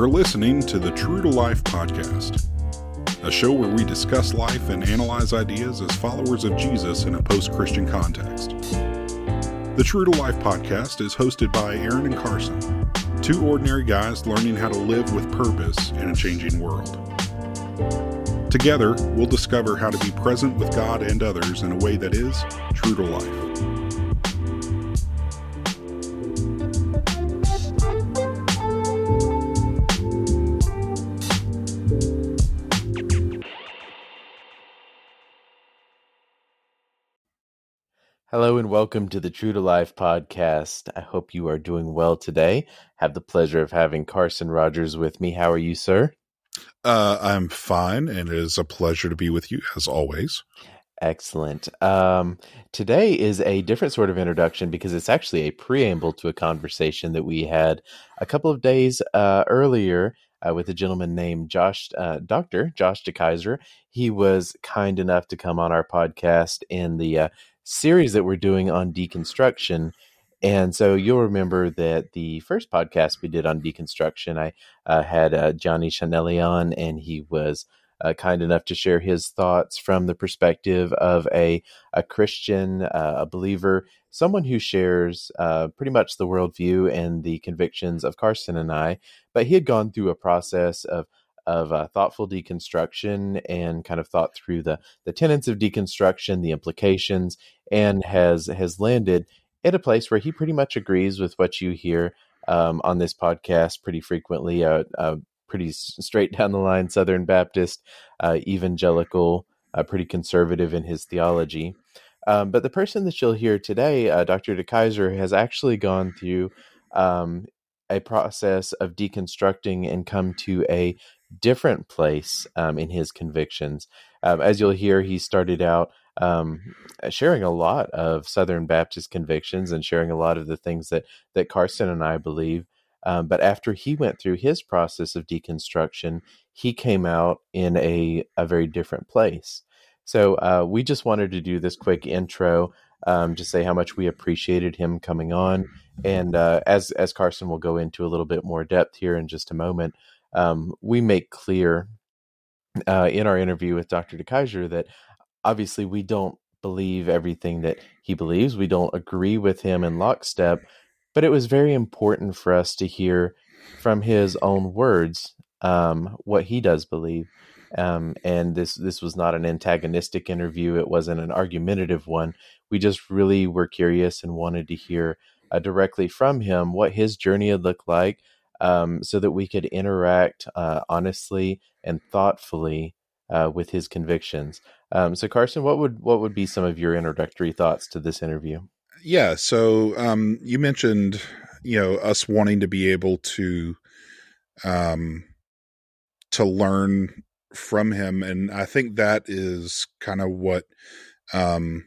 You're listening to the True to Life podcast, a show where we discuss life and analyze ideas as followers of Jesus in a post Christian context. The True to Life podcast is hosted by Aaron and Carson, two ordinary guys learning how to live with purpose in a changing world. Together, we'll discover how to be present with God and others in a way that is true to life. Hello and welcome to the True to Life podcast. I hope you are doing well today. Have the pleasure of having Carson Rogers with me. How are you, sir? Uh, I'm fine, and it is a pleasure to be with you as always. Excellent. Um, today is a different sort of introduction because it's actually a preamble to a conversation that we had a couple of days uh, earlier uh, with a gentleman named Josh, uh, Dr. Josh de Keijzer. He was kind enough to come on our podcast in the uh, series that we're doing on deconstruction. And so you'll remember that the first podcast we did on deconstruction, I uh, had uh, Johnny Chanelli on, and he was uh, kind enough to share his thoughts from the perspective of a a Christian, uh, a believer, someone who shares uh, pretty much the worldview and the convictions of Carson and I. But he had gone through a process of of uh, thoughtful deconstruction and kind of thought through the the tenets of deconstruction, the implications, and has has landed at a place where he pretty much agrees with what you hear um, on this podcast pretty frequently. Uh, uh, pretty straight down the line Southern Baptist, uh, evangelical, uh, pretty conservative in his theology. Um, but the person that you'll hear today, uh, Dr. de Keijzer, has actually gone through um, a process of deconstructing and come to a different place um, in his convictions. Um, as you'll hear, he started out um, sharing a lot of Southern Baptist convictions and sharing a lot of the things that that Carson and I believe. Um, but after he went through his process of deconstruction, he came out in a a very different place. So uh, we just wanted to do this quick intro, um, to say how much we appreciated him coming on, and uh, as as Carson will go into a little bit more depth here in just a moment um, we make clear uh, in our interview with Dr. de Keijzer that obviously we don't believe everything that he believes. We don't agree with him in lockstep, but it was very important for us to hear from his own words um, what he does believe. Um, and this this was not an antagonistic interview. It wasn't an argumentative one. We just really were curious and wanted to hear uh, directly from him what his journey had looked like, um, so that we could interact uh, honestly and thoughtfully uh, with his convictions. Um, so, Carson, what would what would be some of your introductory thoughts to this interview? Yeah, so um, you mentioned, you know, us wanting to be able to, um, to learn from him, and I think that is kind of what, um,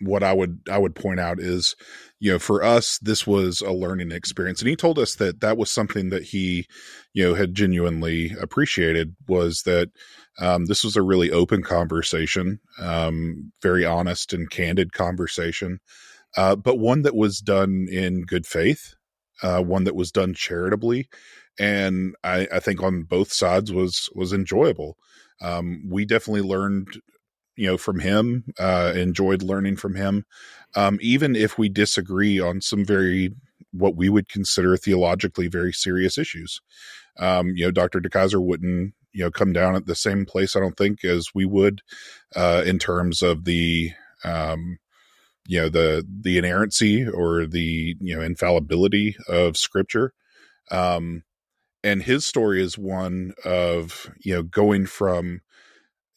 what I would I would point out is you know, for us, this was a learning experience. And he told us that that was something that he, you know, had genuinely appreciated was that um, this was a really open conversation, um, very honest and candid conversation, uh, but one that was done in good faith, uh, one that was done charitably. And I, I think on both sides was was enjoyable. Um, we definitely learned you know from him uh enjoyed learning from him. Um even if we disagree on some very what we would consider theologically very serious issues um you know dr de Keijzer wouldn't you know come down at the same place i don't think as we would uh in terms of the um you know the the inerrancy or the you know infallibility of scripture. Um and his story is one of you know going from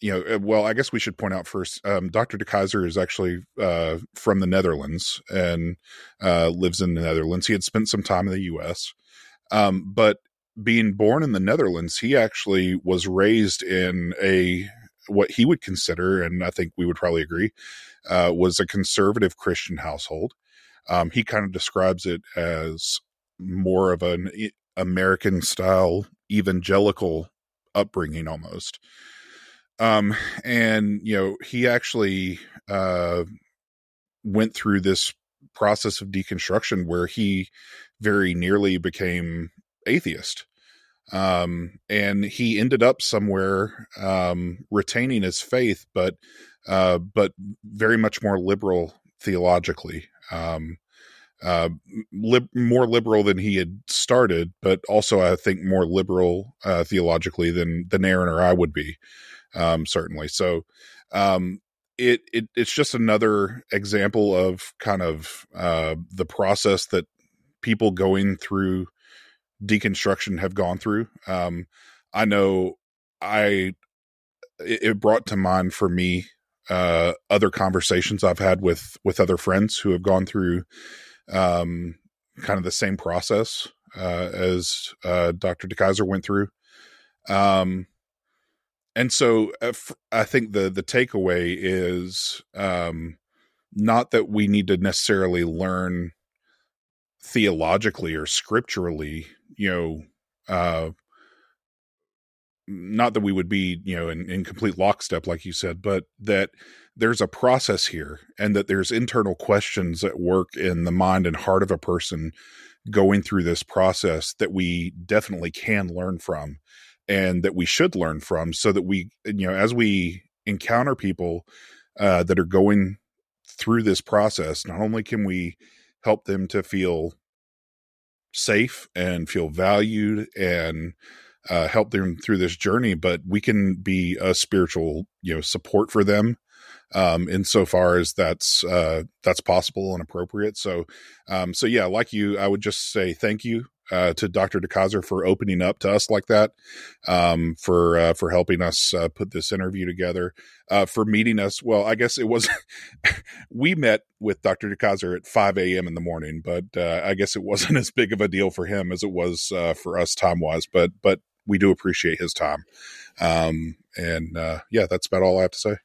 you know, uh, well, I guess we should point out first, um, Dr. de Keijzer is actually uh, from the Netherlands and uh, lives in the Netherlands. He had spent some time in the U.S., um, but being born in the Netherlands, he actually was raised in a what he would consider, and I think we would probably agree, uh, was a conservative Christian household. Um, he kind of describes it as more of an American style evangelical upbringing almost. Um, and you know, he actually uh, went through this process of deconstruction where he very nearly became atheist. um, and he ended up somewhere um, retaining his faith, but uh, but very much more liberal theologically. Um, uh, lib- more liberal than he had started, but also I think more liberal uh, theologically than than Aaron or I would be, um, certainly. So um, it, it it's just another example of kind of uh, the process that people going through deconstruction have gone through. Um, I know I it, it brought to mind for me uh, other conversations I've had with with other friends who have gone through um, kind of the same process uh, as uh, Dr. de Keijzer went through. Um, and so uh, I think the the takeaway is um, not that we need to necessarily learn theologically or scripturally, you know, uh, not that we would be, you know, in, in complete lockstep, like you said, but that there's a process here and that there's internal questions at work in the mind and heart of a person going through this process that we definitely can learn from and that we should learn from so that we you know as we encounter people uh, that are going through this process not only can we help them to feel safe and feel valued and uh, help them through this journey but we can be a spiritual you know support for them um, insofar as that's uh, that's possible and appropriate. So, um, so yeah, like you, I would just say thank you uh, to Dr. de Keijzer for opening up to us like that, um, for uh, for helping us uh, put this interview together, uh, for meeting us. Well, I guess it was we met with Dr. de Keijzer at 5 a.m. in the morning, but uh, I guess it wasn't as big of a deal for him as it was for us time wise. But but we do appreciate his time, um, and yeah, that's about all I have to say.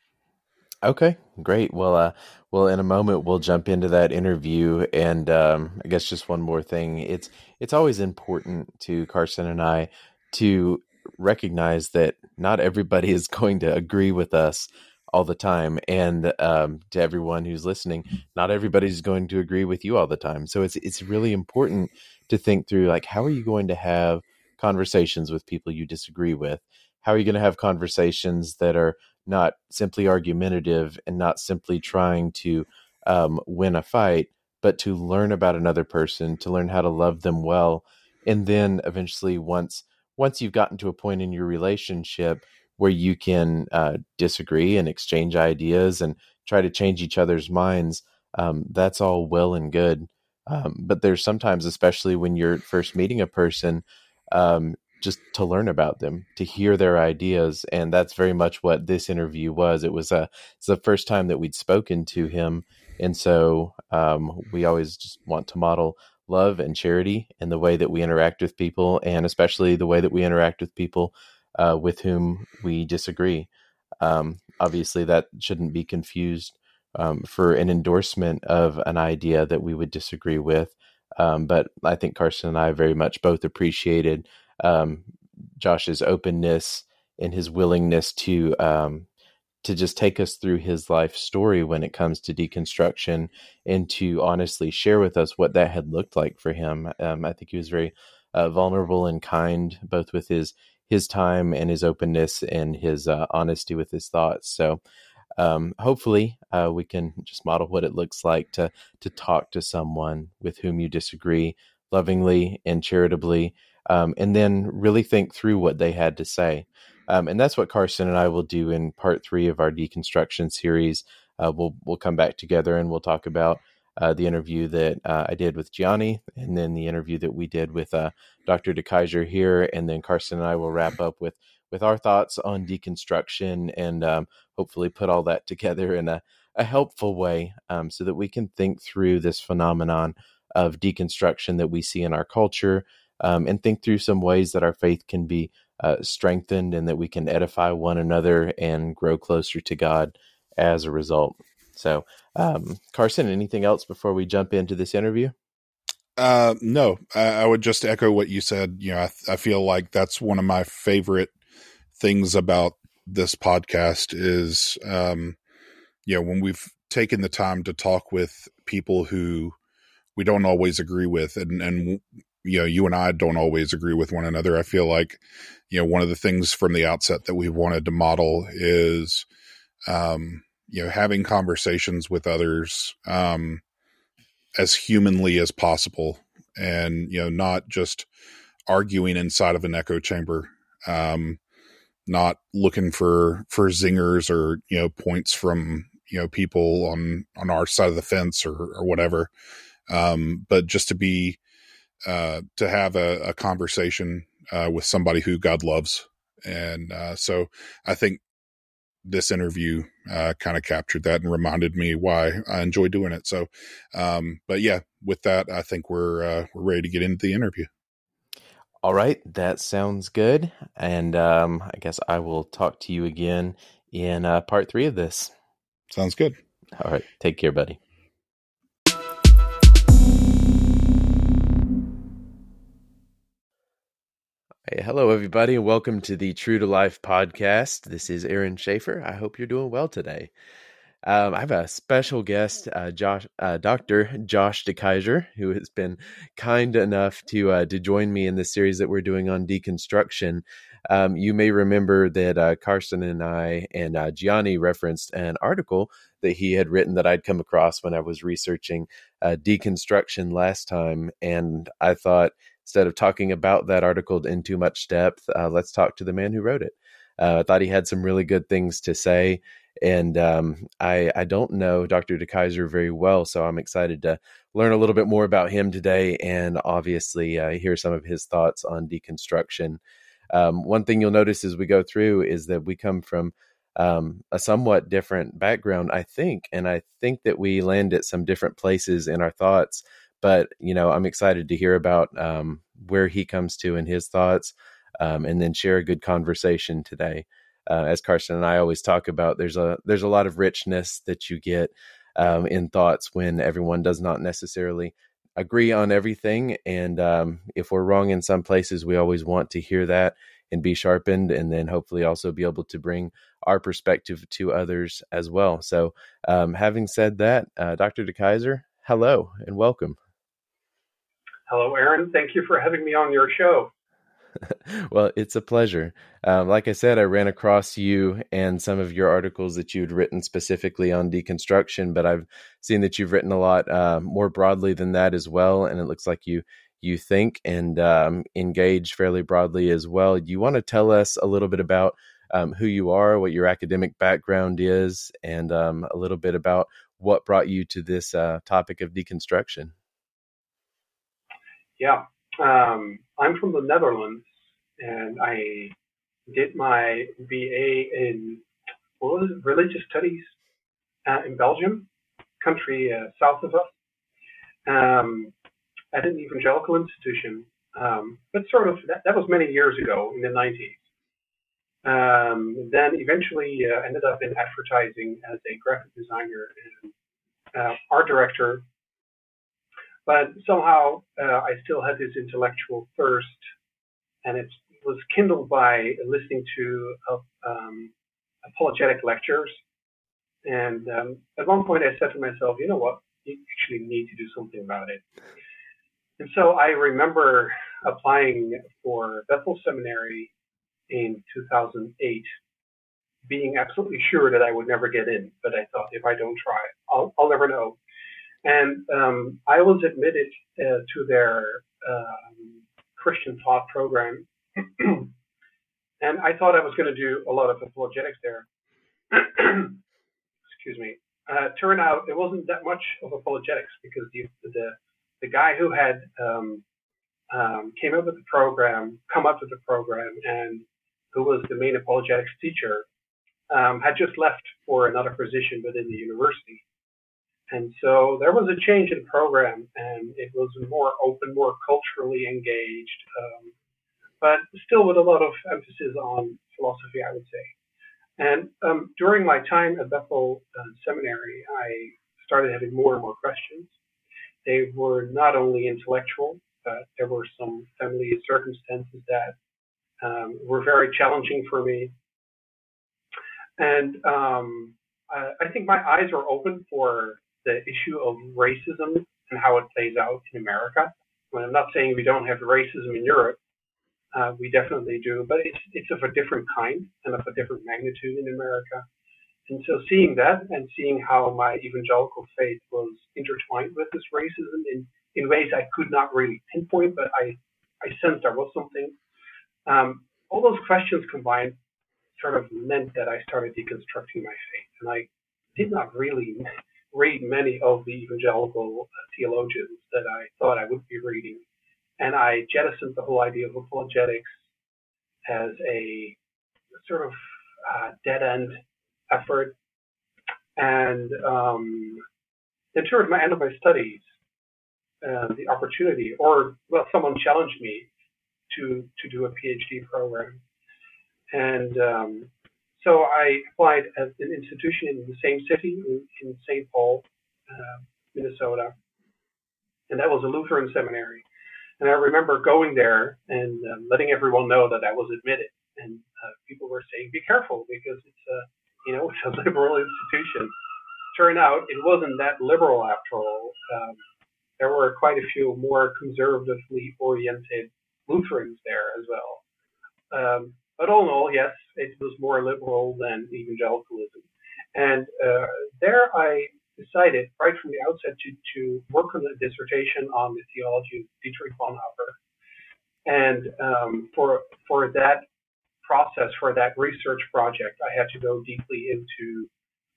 Okay, great. Well, uh, well, in a moment we'll jump into that interview, and um, I guess just one more thing. It's it's always important to Carson and I to recognize that not everybody is going to agree with us all the time, and um, to everyone who's listening, not everybody's going to agree with you all the time. So it's it's really important to think through like how are you going to have conversations with people you disagree with. How are you going to have conversations that are not simply argumentative and not simply trying to um, win a fight, but to learn about another person, to learn how to love them well, and then eventually, once once you've gotten to a point in your relationship where you can uh, disagree and exchange ideas and try to change each other's minds, um, that's all well and good. Um, but there's sometimes, especially when you're first meeting a person, um, just to learn about them, to hear their ideas, and that's very much what this interview was. It was a it's the first time that we'd spoken to him, and so um, we always just want to model love and charity in the way that we interact with people, and especially the way that we interact with people uh, with whom we disagree. Um, obviously, that shouldn't be confused um, for an endorsement of an idea that we would disagree with. Um, but I think Carson and I very much both appreciated um, Josh's openness and his willingness to um, to just take us through his life story when it comes to deconstruction and to honestly share with us what that had looked like for him. Um, I think he was very uh, vulnerable and kind, both with his his time and his openness and his uh, honesty with his thoughts. So. Um, hopefully, uh, we can just model what it looks like to to talk to someone with whom you disagree lovingly and charitably, um, and then really think through what they had to say. Um, and that's what Carson and I will do in part three of our deconstruction series. Uh, we'll we'll come back together and we'll talk about uh, the interview that uh, I did with Gianni, and then the interview that we did with uh, Dr. de Keijzer here, and then Carson and I will wrap up with with our thoughts on deconstruction and um, hopefully put all that together in a, a helpful way um, so that we can think through this phenomenon of deconstruction that we see in our culture um, and think through some ways that our faith can be uh, strengthened and that we can edify one another and grow closer to God as a result. So, um, Carson, anything else before we jump into this interview? Uh, no, I, I, would just echo what you said. You know, I, I feel like that's one of my favorite things about this podcast is, um, you know, when we've taken the time to talk with people who we don't always agree with, and and you know, you and I don't always agree with one another. I feel like, you know, one of the things from the outset that we wanted to model is, um, you know, having conversations with others, um, as humanly as possible and, you know, not just arguing inside of an echo chamber. Um, not looking for, for zingers or, you know, points from, you know, people on, on our side of the fence or, or whatever. Um, but just to be, uh, to have a, a conversation uh, with somebody who God loves. And uh, so I think this interview uh, kind of captured that and reminded me why I enjoy doing it. So, um, but yeah, with that, I think we're uh, we're ready to get into the interview. All right, that sounds good. And um, I guess I will talk to you again in uh, part three of this. Sounds good. All right, take care, buddy. Hey, hello, everybody, and welcome to the True to Life podcast. This is Aaron Schaefer. I hope you're doing well today. Um, I have a special guest, uh, Josh, uh, Dr. Josh de Keijzer, who has been kind enough to uh, to join me in this series that we're doing on deconstruction. Um, you may remember that uh, Carson and I and uh, Gianni referenced an article that he had written that I'd come across when I was researching uh, deconstruction last time, and I thought instead of talking about that article in too much depth, uh, let's talk to the man who wrote it. Uh, I thought he had some really good things to say, and um, I I don't know Dr. de Keijzer very well, so I'm excited to learn a little bit more about him today, and obviously uh, hear some of his thoughts on deconstruction. Um, one thing you'll notice as we go through is that we come from um, a somewhat different background, I think, and I think that we land at some different places in our thoughts but you know, I'm excited to hear about um, where he comes to and his thoughts, um, and then share a good conversation today. Uh, as Carson and I always talk about, there's a there's a lot of richness that you get um, in thoughts when everyone does not necessarily agree on everything. And um, if we're wrong in some places, we always want to hear that and be sharpened, and then hopefully also be able to bring our perspective to others as well. So, um, having said that, uh, Dr. de Keijzer, hello and welcome. Hello, Aaron. Thank you for having me on your show. well, it's a pleasure. Um, like I said, I ran across you and some of your articles that you'd written specifically on deconstruction, but I've seen that you've written a lot uh, more broadly than that as well, and it looks like you you think and um, engage fairly broadly as well. You want to tell us a little bit about um, who you are, what your academic background is, and um, a little bit about what brought you to this uh, topic of deconstruction? Yeah, um, I'm from the Netherlands, and I did my BA in what was it, religious studies uh, in Belgium, country uh, south of us, um, at an evangelical institution. Um, but sort of that, that, was many years ago in the 90s. Um, then eventually uh, ended up in advertising as a graphic designer and uh, art director but somehow uh, I still had this intellectual thirst, and it was kindled by listening to uh, um, apologetic lectures. And um, at one point, I said to myself, you know what? You actually need to do something about it. And so I remember applying for Bethel Seminary in 2008, being absolutely sure that I would never get in. But I thought, if I don't try, I'll, I'll never know. And um, I was admitted uh, to their um, Christian thought program. and I thought I was going to do a lot of apologetics there. Excuse me. Uh, turned out it wasn't that much of apologetics because the the, the guy who had um, um, came up with the program, come up with the program, and who was the main apologetics teacher, um, had just left for another position within the university. And so there was a change in program, and it was more open, more culturally engaged, um, but still with a lot of emphasis on philosophy, I would say. And um, during my time at Bethel uh, Seminary, I started having more and more questions. They were not only intellectual, but there were some family circumstances that um, were very challenging for me. And um, I, I think my eyes were open for the issue of racism and how it plays out in America Well, I'm not saying we don't have racism in Europe. Uh, we definitely do, but it's it's of a different kind and of a different magnitude in America. And so seeing that and seeing how my evangelical faith was intertwined with this racism in, in ways I could not really pinpoint, but I, I sensed there was something. Um, all those questions combined sort of meant that I started deconstructing my faith. And I did not really read many of the evangelical theologians that I thought I would be reading. And I jettisoned the whole idea of apologetics as a sort of uh, dead end effort. And um, then towards my end of my studies, uh, the opportunity, or well, someone challenged me to to do a PhD program, and um, so I applied at an institution in the same city in, in St. Paul, uh, Minnesota, and that was a Lutheran seminary. And I remember going there and um, letting everyone know that I was admitted, and uh, people were saying, "Be careful because it's a you know, it's a liberal institution. Turned out it wasn't that liberal after all. Um, there were quite a few more conservatively oriented Lutherans there as well. Um, but all in all, yes, it was more liberal than evangelicalism. And uh, there I decided right from the outset to, to work on a dissertation on the theology of Dietrich Bonhoeffer. And um, for, for that process for that research project, I had to go deeply into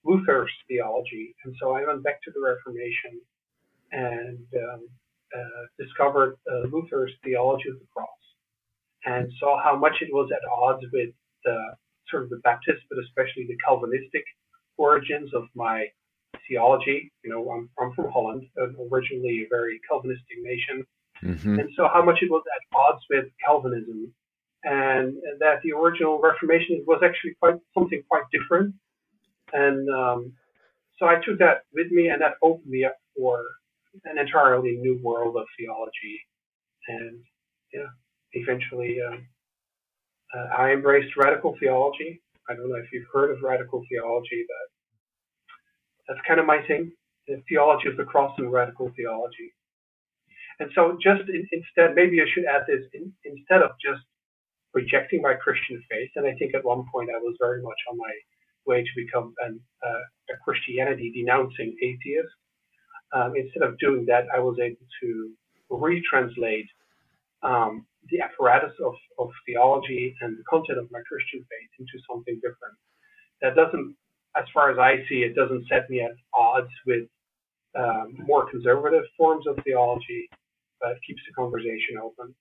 Luther's theology. And so I went back to the Reformation and um, uh, discovered uh, Luther's theology of the cross and saw how much it was at odds with the sort of the Baptist, but especially the Calvinistic origins of my theology. You know, I'm, I'm from Holland, originally a very Calvinistic nation. Mm-hmm. And so how much it was at odds with Calvinism and that the original Reformation was actually quite something quite different. And um, so I took that with me, and that opened me up for an entirely new world of theology. And yeah, eventually um, uh, I embraced radical theology. I don't know if you've heard of radical theology, but that's kind of my thing the theology of the cross and radical theology. And so, just in, instead, maybe I should add this in, instead of just rejecting my Christian faith. And I think at one point I was very much on my way to become an, uh, a Christianity denouncing atheist. Um, instead of doing that, I was able to retranslate um, the apparatus of, of theology and the content of my Christian faith into something different. That doesn't, as far as I see it, doesn't set me at odds with um, more conservative forms of theology, but keeps the conversation open.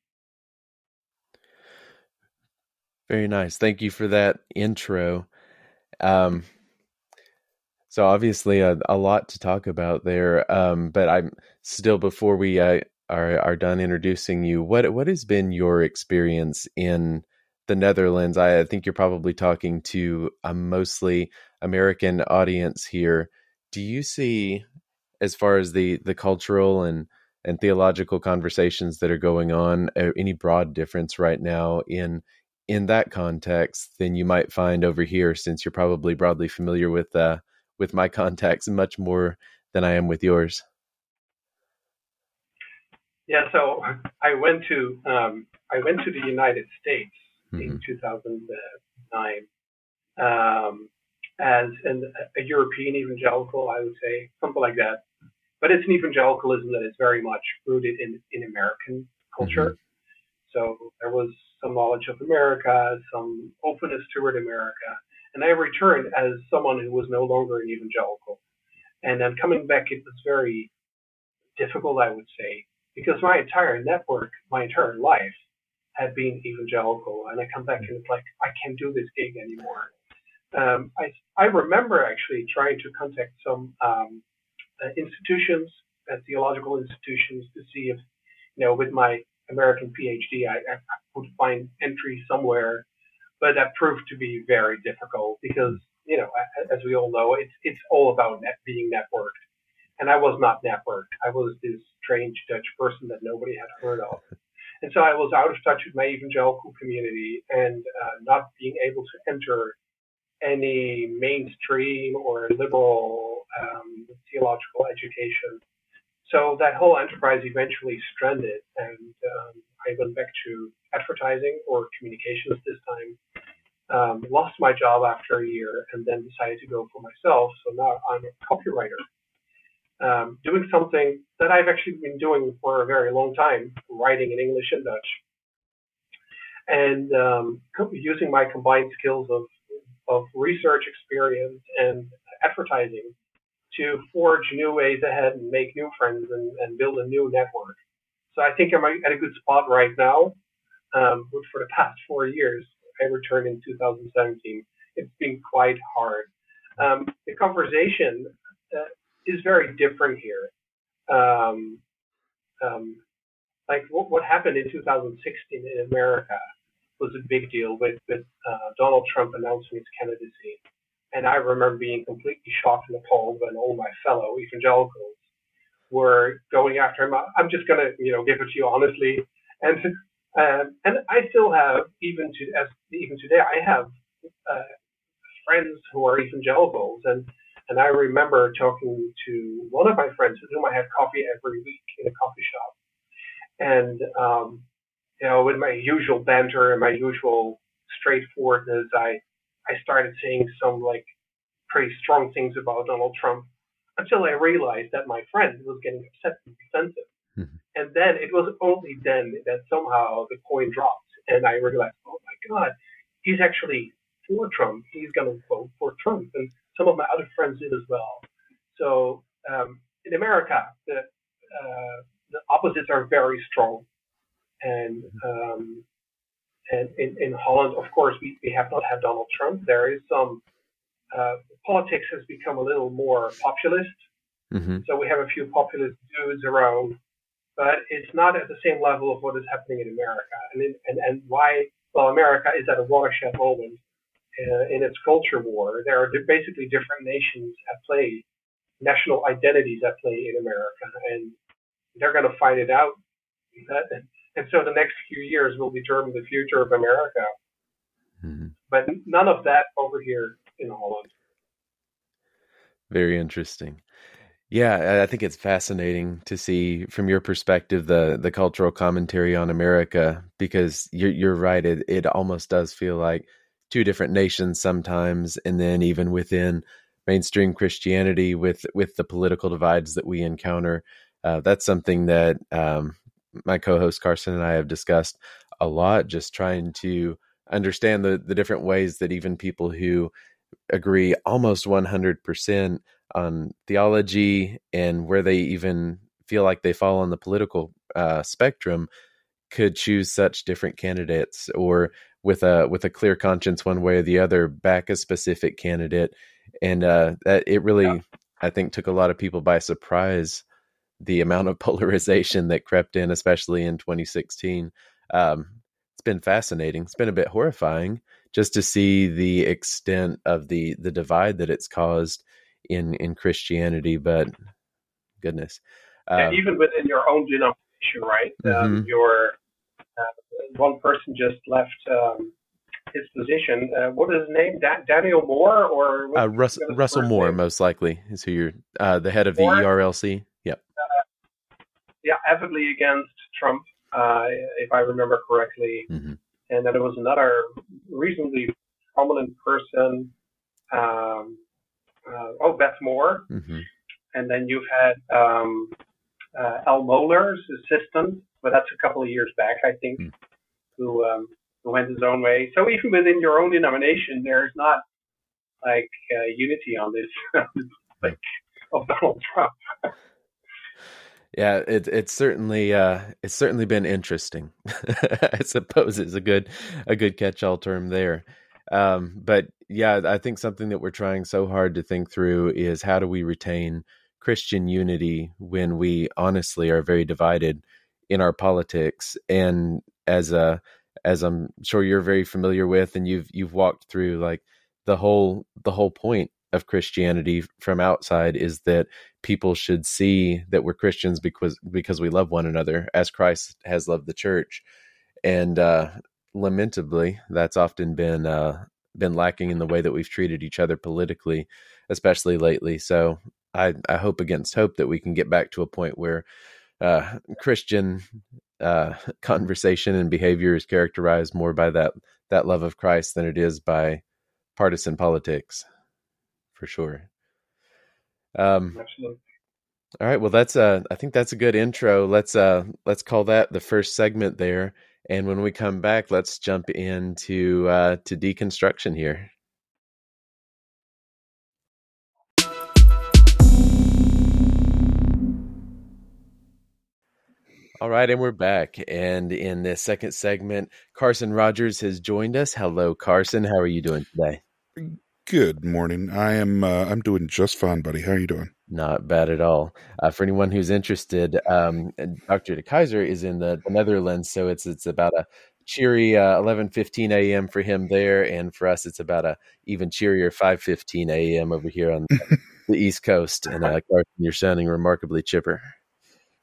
Very nice. Thank you for that intro. Um, so obviously a, a, lot to talk about there. Um, but I'm still before we uh, are are done introducing you. What what has been your experience in the Netherlands? I, think you're probably talking to a mostly American audience here. Do you see, as far as the the cultural and and theological conversations that are going on, any broad difference right now in in that context than you might find over here, since you're probably broadly familiar with uh, with my contacts much more than I am with yours. Yeah, so I went to um, I went to the United States mm-hmm. in 2009 um, as an, a European evangelical, I would say something like that. But it's an evangelicalism that is very much rooted in in American culture. Mm-hmm. So there was some knowledge of America, some openness toward America. And I returned as someone who was no longer an evangelical. And then coming back, it was very difficult, I would say, because my entire network, my entire life had been evangelical. And I come back and it's like, I can't do this gig anymore. Um, I, I remember actually trying to contact some um, uh, institutions, uh, theological institutions, to see if, you know, with my American PhD, I, I would find entry somewhere, but that proved to be very difficult because, you know, as we all know, it's it's all about net being networked, and I was not networked. I was this strange Dutch person that nobody had heard of, and so I was out of touch with my evangelical community and uh, not being able to enter any mainstream or liberal um, theological education so that whole enterprise eventually stranded, and um, I went back to advertising or communications this time. Um, lost my job after a year, and then decided to go for myself. So now I'm a copywriter, um, doing something that I've actually been doing for a very long time, writing in English and Dutch, and um, using my combined skills of of research experience and advertising to forge new ways ahead and make new friends and, and build a new network. So I think I'm at a good spot right now. Um, but for the past four years, I returned in 2017. It's been quite hard. Um, the conversation uh, is very different here. Um, um like what, what, happened in 2016 in America was a big deal with, with uh, Donald Trump announcing his candidacy. And I remember being completely shocked and appalled when all my fellow evangelicals were going after him. I'm just going to, you know, give it to you honestly. And um, and I still have, even to as even today, I have uh, friends who are evangelicals, and and I remember talking to one of my friends with whom I had coffee every week in a coffee shop, and um, you know, with my usual banter and my usual straightforwardness, I I started saying some like pretty strong things about Donald Trump until I realized that my friend was getting upset and defensive. Mm-hmm. And then it was only then that somehow the coin dropped and I realized, oh my God, he's actually for Trump. He's going to vote for Trump. And some of my other friends did as well. So um, in America, the, uh, the opposites are very strong. And mm-hmm. um, and in, in Holland, of course, we, we have not had Donald Trump. There is some uh, politics has become a little more populist. Mm-hmm. So we have a few populist dudes around, but it's not at the same level of what is happening in America. And in, and and why? Well, America is at a watershed moment in its culture war. There are basically different nations at play, national identities at play in America, and they're going to fight it out. And so the next few years will determine the future of America. Mm-hmm. But none of that over here in Holland. Very interesting. Yeah, I think it's fascinating to see from your perspective the the cultural commentary on America because you're you're right. It it almost does feel like two different nations sometimes, and then even within mainstream Christianity with with the political divides that we encounter, uh, that's something that um, my co-host Carson and I have discussed a lot, just trying to understand the the different ways that even people who agree almost 100% on theology and where they even feel like they fall on the political uh, spectrum could choose such different candidates or with a with a clear conscience one way or the other back a specific candidate and uh, that it really yeah. i think took a lot of people by surprise the amount of polarization that crept in, especially in 2016. Um, it's been fascinating. It's been a bit horrifying just to see the extent of the the divide that it's caused in in Christianity. But goodness, yeah, um, even within your own denomination, right? Um, mm-hmm. Um, your one person just left um, his position. Uh, what is his name? Da- Daniel Moore or uh, Rus- Russell Moore, name? most likely is who you're uh, the head of Moore? the ERLC Yep. yeah, avidly against Trump, uh, if I remember correctly. Mm-hmm. And then there was another reasonably prominent person, um, uh, oh, Beth Moore. Mm-hmm. And then you've had um, uh, Al Mohler's assistant, but that's a couple of years back, I think, mm. who, um, who went his own way. So even within your own denomination, there's not like uh, unity on this, like of Donald Trump. Yeah, it, it's certainly uh, it's certainly been interesting. I suppose is a good a good catch all term there. Um, but yeah, I think something that we're trying so hard to think through is how do we retain Christian unity when we honestly are very divided in our politics and as a as I'm sure you're very familiar with and you've you've walked through like the whole the whole point of Christianity from outside is that people should see that we're Christians because because we love one another as Christ has loved the church, and uh, lamentably, that's often been uh, been lacking in the way that we've treated each other politically, especially lately. So I, I hope against hope that we can get back to a point where uh, Christian uh, conversation and behavior is characterized more by that that love of Christ than it is by partisan politics, for sure. Um, Absolutely. All right. Well, that's uh, I think that's a good intro. Let's uh, let's call that the first segment there. And when we come back, let's jump into uh, to deconstruction here. All right, and we're back. And in this second segment, Carson Rogers has joined us. Hello, Carson. How are you doing today? Good morning. I am. Uh, I'm doing just fine, buddy. How are you doing? Not bad at all. Uh, for anyone who's interested, um, Dr. de Keijzer is in the, the, Netherlands, so it's it's about a cheery uh, 11:15 a.m. for him there, and for us, it's about a even cheerier 5:15 a.m. over here on the East Coast. And uh, Carson, you're sounding remarkably chipper.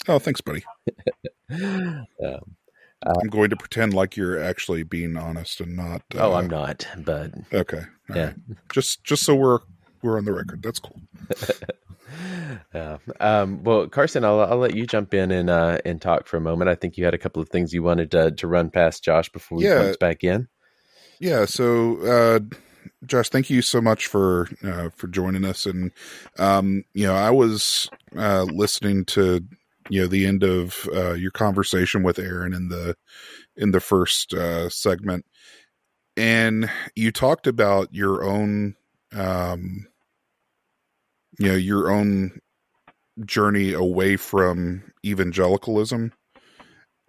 Oh, thanks, buddy. um, uh, I'm going to pretend like you're actually being honest and not. Uh, oh, I'm not, but okay. yeah. Right. Just just so we're we're on the record. That's cool. yeah. Um, well, Carson, I'll, I'll let you jump in and uh, and talk for a moment. I think you had a couple of things you wanted to, to run past Josh before we yeah. back in. Yeah. So, uh, Josh, thank you so much for uh, for joining us. And um, you know, I was uh, listening to you know the end of uh, your conversation with Aaron in the in the first uh, segment, and you talked about your own um, you know your own journey away from evangelicalism.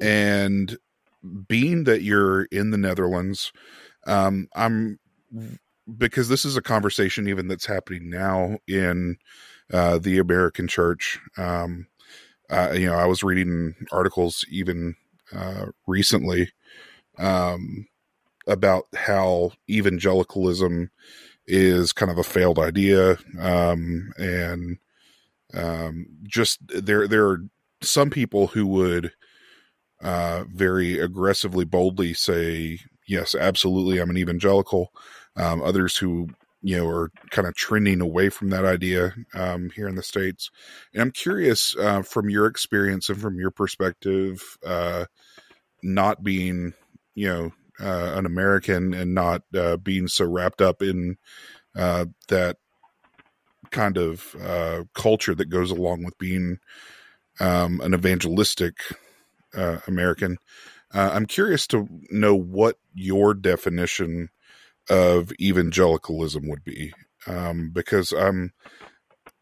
And being that you're in the Netherlands um, I'm because this is a conversation even that's happening now in uh, the American church um, uh, you know, I was reading articles even uh, recently um, about how evangelicalism is kind of a failed idea, um, and um, just there there are some people who would uh, very aggressively, boldly say, "Yes, absolutely, I'm an evangelical." Um, others who you know are kind of trending away from that idea um, here in the states. And I'm curious uh, from your experience and from your perspective, uh, not being you know uh, an American and not uh, being so wrapped up in uh, that kind of uh, culture that goes along with being um, an evangelistic American. I'm curious to know what your definition of evangelicalism would be um, because um,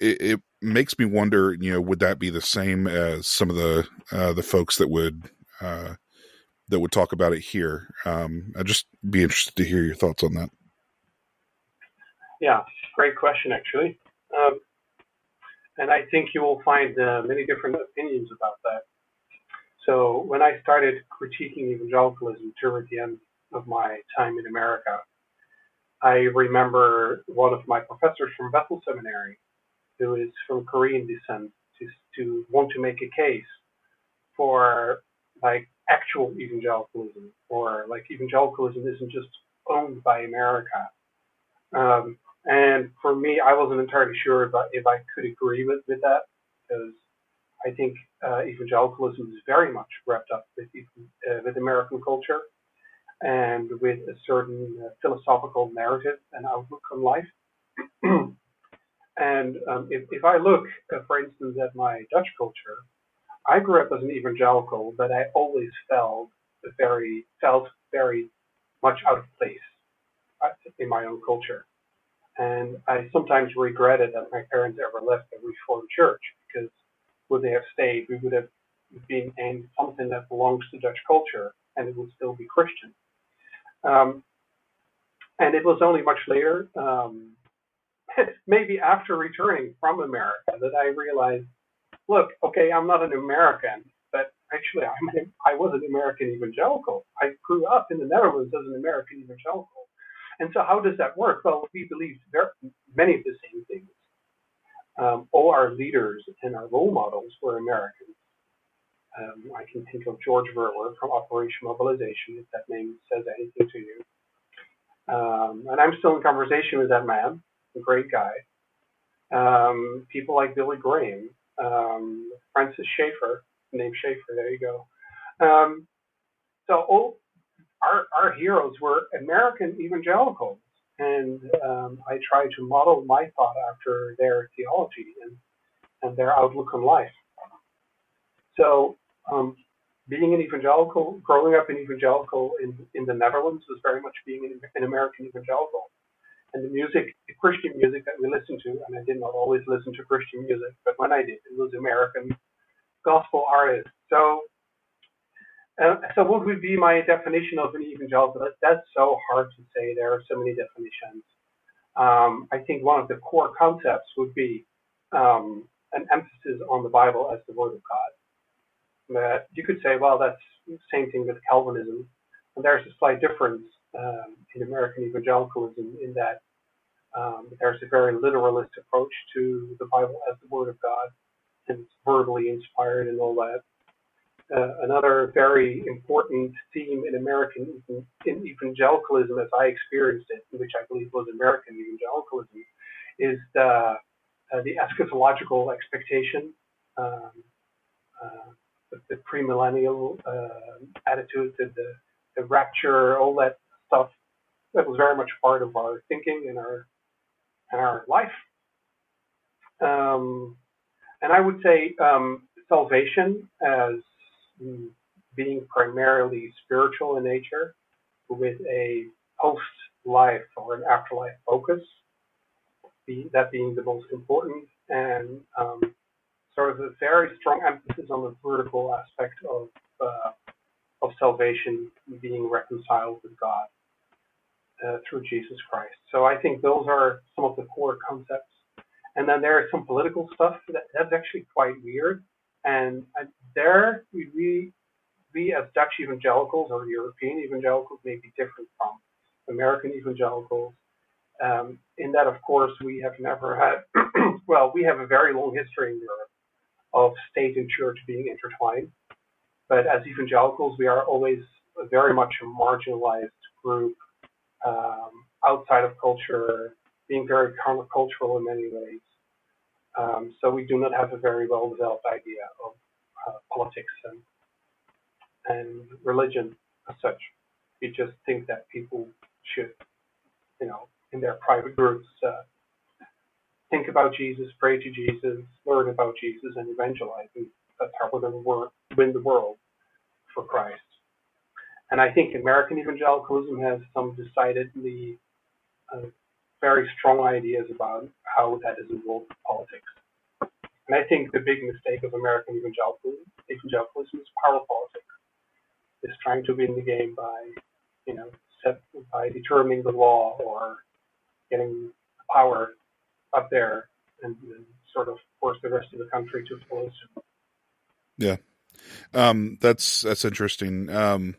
it, it, makes me wonder you know would that be the same as some of the uh, the folks that would uh, that would talk about it here? Um, i'd just be interested to hear your thoughts on that. Yeah great question actually. Um, and i think you will find uh, many different opinions about that. So when i started critiquing evangelicalism toward the end of my time in america I remember one of my professors from Bethel Seminary, who is from Korean descent, to, to want to make a case for like actual evangelicalism, or like evangelicalism isn't just owned by America. Um, and for me, I wasn't entirely sure if I, if I could agree with, with that because I think uh, evangelicalism is very much wrapped up with, uh, with American culture and with a certain uh, philosophical narrative and outlook on life. and um, if, if, I look, uh, for instance, at my Dutch culture, I grew up as an evangelical, but I always felt very felt very much out of place uh, in my own culture. And I sometimes regretted that my parents ever left the Reformed Church because would they have stayed, we would have been in something that belongs to Dutch culture and it would still be Christian. Um, and it was only much later, um, maybe after returning from America, that I realized, look, okay, I'm not an American, but actually I'm an, I was an American evangelical. I grew up in the Netherlands as an American evangelical. And so how does that work? Well, we believe very, many of the same things. Um, all our leaders and our role models were Americans. Um, I can think of George Verwer from Operation Mobilization, if that name says anything to you. Um, and I'm still in conversation with that man, a great guy. um, people like Billy Graham, um, Francis Schaeffer, name Schaeffer, there you go. Um, so all, our, our heroes were American evangelicals, and um, I try to model my thought after their theology and, and their outlook on life. So um, being an evangelical, growing up an evangelical in, in the Netherlands was very much being an, an American evangelical and the music, the Christian music that we listened to, and I did not always listen to Christian music, but when I did, it was American gospel artists. So, uh, so what would be my definition of an evangelical? That, that's so hard to say. There are so many definitions. Um, I think one of the core concepts would be um, an emphasis on the Bible as the Word of God. That you could say, well, that's the same thing with Calvinism, and there's a slight difference um, in American evangelicalism in that um, there's a very literalist approach to the Bible as the Word of God, and it's verbally inspired and all that. Uh, another very important theme in American in evangelicalism, as I experienced it, which I believe was American evangelicalism, is the uh, the eschatological expectation, um, uh, the, premillennial uh, attitude, the, the, the rapture, all that stuff that was very much part of our thinking and our and our life. Um, and I would say um, salvation as being primarily spiritual in nature, with a post-life or an afterlife focus, that being the most important, and um, sort of a very strong emphasis on the vertical aspect of uh, of salvation, being reconciled with God uh, through Jesus Christ. So I think those are some of the core concepts. And then there is some political stuff that, that's actually quite weird. And there we, we, we as Dutch evangelicals or European evangelicals may be different from American evangelicals. Um, in that, of course, we have never had, well, we have a very long history in Europe of state and church being intertwined. But as evangelicals, we are always very much a marginalized group um, outside of culture, being very countercultural in many ways. Um, so we do not have a very well developed idea of uh, politics and and religion as such. We just think that people should, you know, in their private groups, uh, think about Jesus, pray to Jesus, learn about Jesus, and evangelize. And that's how we're going to win the world for Christ. And I think American evangelicalism has some decidedly uh, very strong ideas about how that is involved in politics. And I think the big mistake of American evangelicalism, evangelicalism is power politics. Is trying to win the game by, you know, set, by determining the law or getting power up there and, and sort of force the rest of the country to suit. Yeah. Um, that's that's interesting. Um,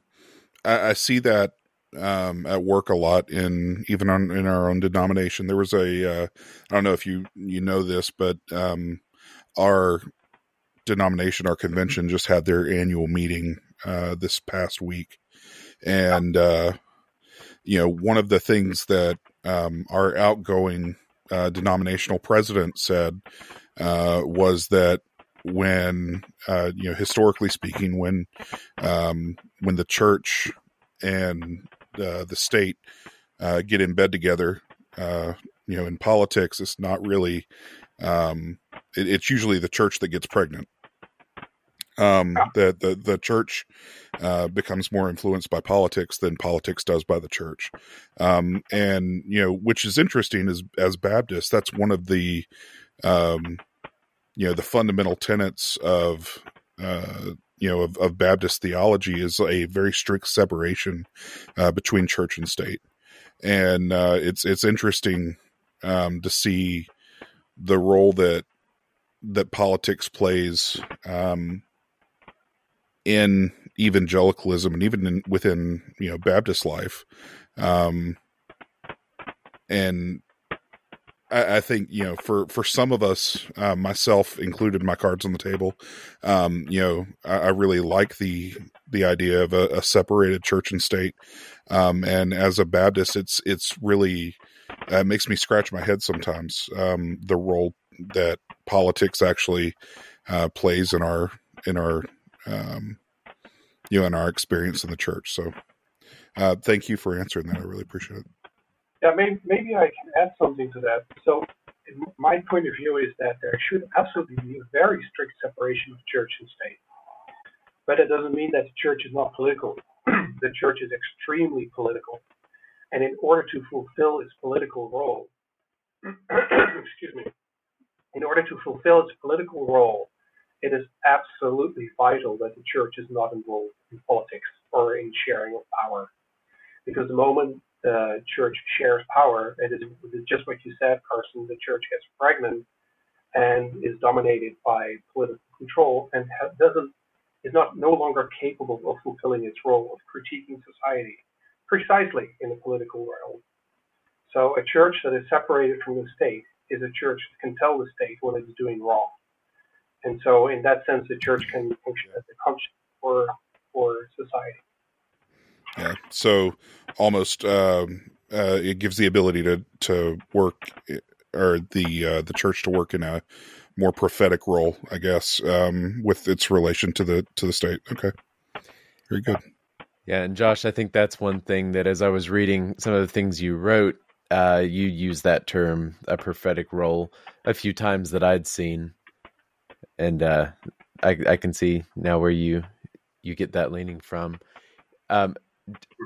I, I see that um, at work a lot in even on in our own denomination. There was a uh, I don't know if you you know this, but um, our denomination, our convention, just had their annual meeting uh, this past week, and uh, you know one of the things that um, our outgoing uh, denominational president said uh, was that when uh, you know historically speaking when um, when the church and uh, the state uh, get in bed together uh, you know in politics it's not really um, it, it's usually the church that gets pregnant um, the, the the church uh, becomes more influenced by politics than politics does by the church, um, and you know which is interesting as as Baptists. That's one of the um, you know the fundamental tenets of uh, you know of, of, Baptist theology is a very strict separation uh, between church and state, and uh, it's it's interesting um, to see the role that that politics plays um, in evangelicalism and even in, within you know Baptist life, um, and I, I, think you know for for some of us, uh, myself included, my cards on the table. Um, you know, I, I, really like the the idea of a, a separated church and state. Um, and as a Baptist, it's it's really uh, makes me scratch my head sometimes. Um, the role that politics actually uh, plays in our in our um, you know in our experience in the church. So, uh, thank you for answering that. I really appreciate it. Yeah, maybe, maybe I can add something to that. So, my point of view is that there should absolutely be a very strict separation of church and state. But it doesn't mean that the church is not political. the church is extremely political. And in order to fulfill its political role, excuse me, in order to fulfill its political role, it is absolutely vital that the church is not involved in politics or in sharing of power. Because the moment the church shares power, it is just what you said, Carson, the church gets pregnant and is dominated by political control and doesn't is not no longer capable of fulfilling its role of critiquing society precisely in the political realm. So a church that is separated from the state is a church that can tell the state what it's doing wrong. And so in that sense, the church can function as a conscience for, for society. Yeah. So almost um, uh, it gives the ability to to work or the uh, the church to work in a more prophetic role, I guess, um, with its relation to the to the state. Okay, very good. Yeah, and Josh, I think that's one thing that as I was reading some of the things you wrote, uh, you used that term, a prophetic role, a few times that I'd seen, and uh, I, I can see now where you you get that leaning from. Um,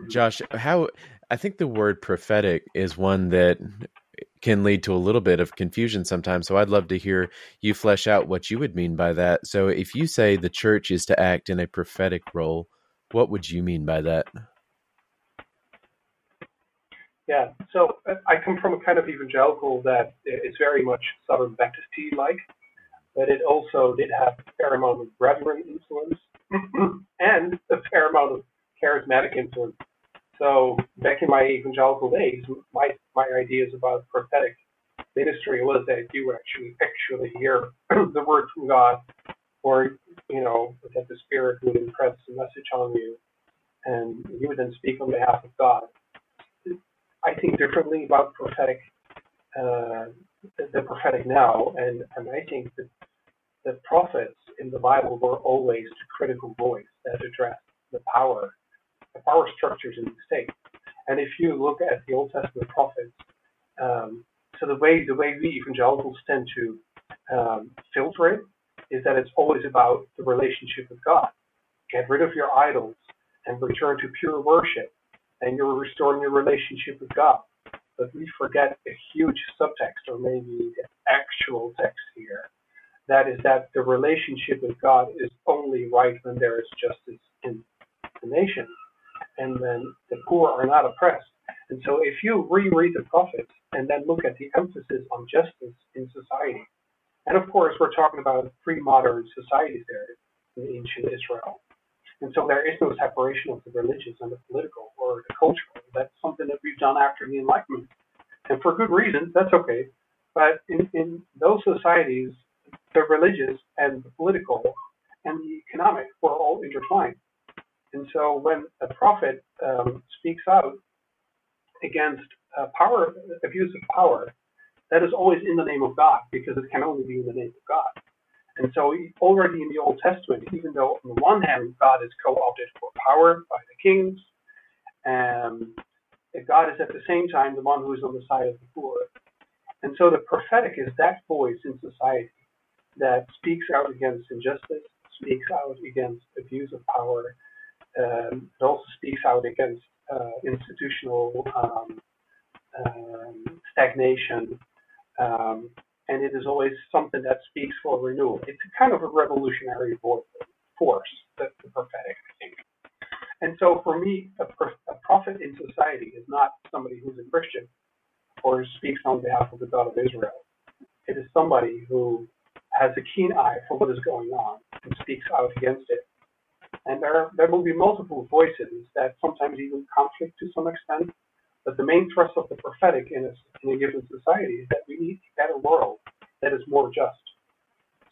Josh, how I think the word prophetic is one that can lead to a little bit of confusion sometimes. So I'd love to hear you flesh out what you would mean by that. So if you say the church is to act in a prophetic role, what would you mean by that? Yeah, so uh, I come from a kind of evangelical that is very much Southern Baptist like, but it also did have a fair amount of Brethren influence and a fair amount of charismatic influence. So back in my evangelical days, my my ideas about prophetic ministry was that you actually actually hear the word from God, or you know that the Spirit would impress a message on you, and you would then speak on behalf of God. I think differently about prophetic, uh, the prophetic now, and and I think that the prophets in the Bible were always the critical voice that addressed the power the power structures in the state. And if you look at the Old Testament prophets, um, so the way the way we evangelicals tend to um, filter it is that it's always about the relationship with God. Get rid of your idols and return to pure worship, and you're restoring your relationship with God. But we forget a huge subtext, or maybe the actual text here. That is that the relationship with God is only right when there is justice in the nation and then the poor are not oppressed. And so if you reread the prophets and then look at the emphasis on justice in society, and of course we're talking about pre-modern societies there in ancient Israel. And so there is no separation of the religious and the political or the cultural. That's something that we've done after the Enlightenment. And for good reason, that's okay. But in, in those societies, the religious and the political and the economic were all intertwined. And so when a prophet um, speaks out against uh, power, abuse of power, that is always in the name of God because it can only be in the name of God. And so already in the Old Testament, even though on the one hand God is co-opted for power by the kings, um, God is at the same time the one who is on the side of the poor. And so the prophetic is that voice in society that speaks out against injustice, speaks out against abuse of power, um, it also speaks out against uh, institutional um, um, stagnation, um, and it is always something that speaks for renewal. It's kind of a revolutionary force, the, the prophetic, I think. And so for me, a, a, prophet in society is not somebody who's a Christian or speaks on behalf of the God of Israel. It is somebody who has a keen eye for what is going on and speaks out against it and there, there will be multiple voices that sometimes even conflict to some extent. But the main thrust of the prophetic in a, in a given society is that we need a world that is more just.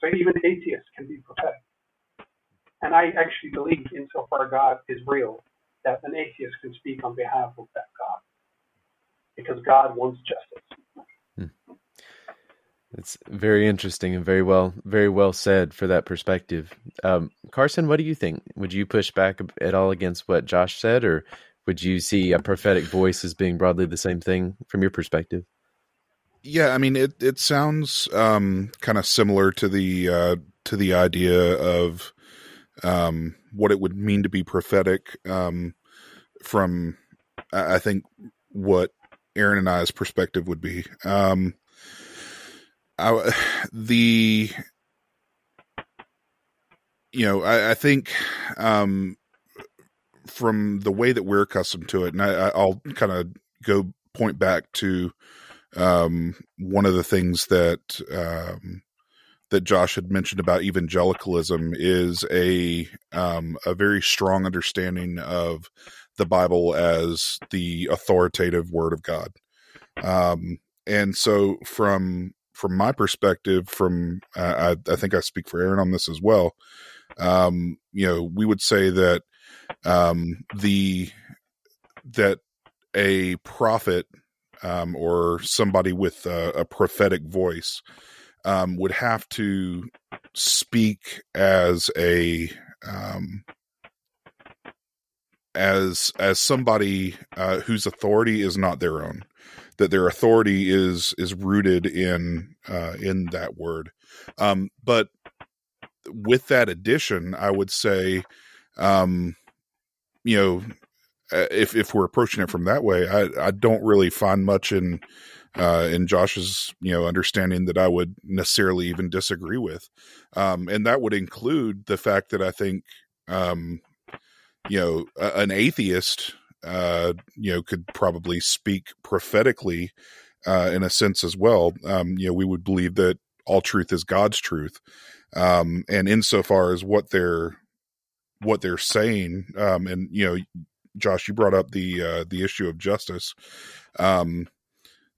So even atheists can be prophetic. And I actually believe, insofar God is real, that an atheist can speak on behalf of that God. because God wants justice. Hmm. It's very interesting and very well, very well said for that perspective. Um, Carson, what do you think? Would you push back at all against what Josh said, or would you see a prophetic voice as being broadly the same thing from your perspective? Yeah, I mean it. It sounds um, kind of similar to the uh, to the idea of um, what it would mean to be prophetic. Um, from I think what Aaron and I's perspective would be. Um, I, the you know I, I think um, from the way that we're accustomed to it, and I, I'll kind of go point back to um, one of the things that um, that Josh had mentioned about evangelicalism is a um, a very strong understanding of the Bible as the authoritative Word of God. Um, and so, from from my perspective, from uh, I, I, think I speak for Aaron on this as well. Um, you know, we would say that um, the that a prophet um, or somebody with a, a prophetic voice um, would have to speak as a um, as as somebody uh, whose authority is not their own that their authority is is rooted in uh, in that word. Um, but with that addition i would say um, you know uh, if if we're approaching it from that way, I I don't really find much in uh, in Josh's you know understanding that I would necessarily even disagree with, um, and that would include the fact that I think um, you know a, an atheist uh, you know could probably speak prophetically uh, in a sense as well. Um, you know, we would believe that all truth is God's truth, um, and insofar as what they're what they're saying, um, and you know, Josh, you brought up the uh, the issue of justice, um,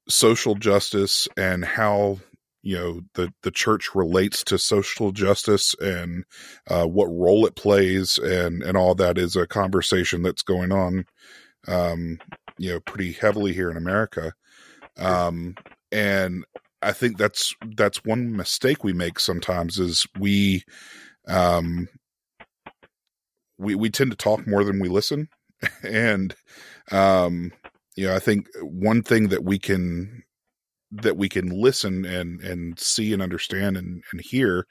social justice, and how you know the the church relates to social justice and uh, what role it plays, and and all that is a conversation that's going on, um, you know, pretty heavily here in America, um, and I think that's that's one mistake we make sometimes is we um we we tend to talk more than we listen. And um, you know, I think one thing that we can that we can listen and and see and understand and, and hear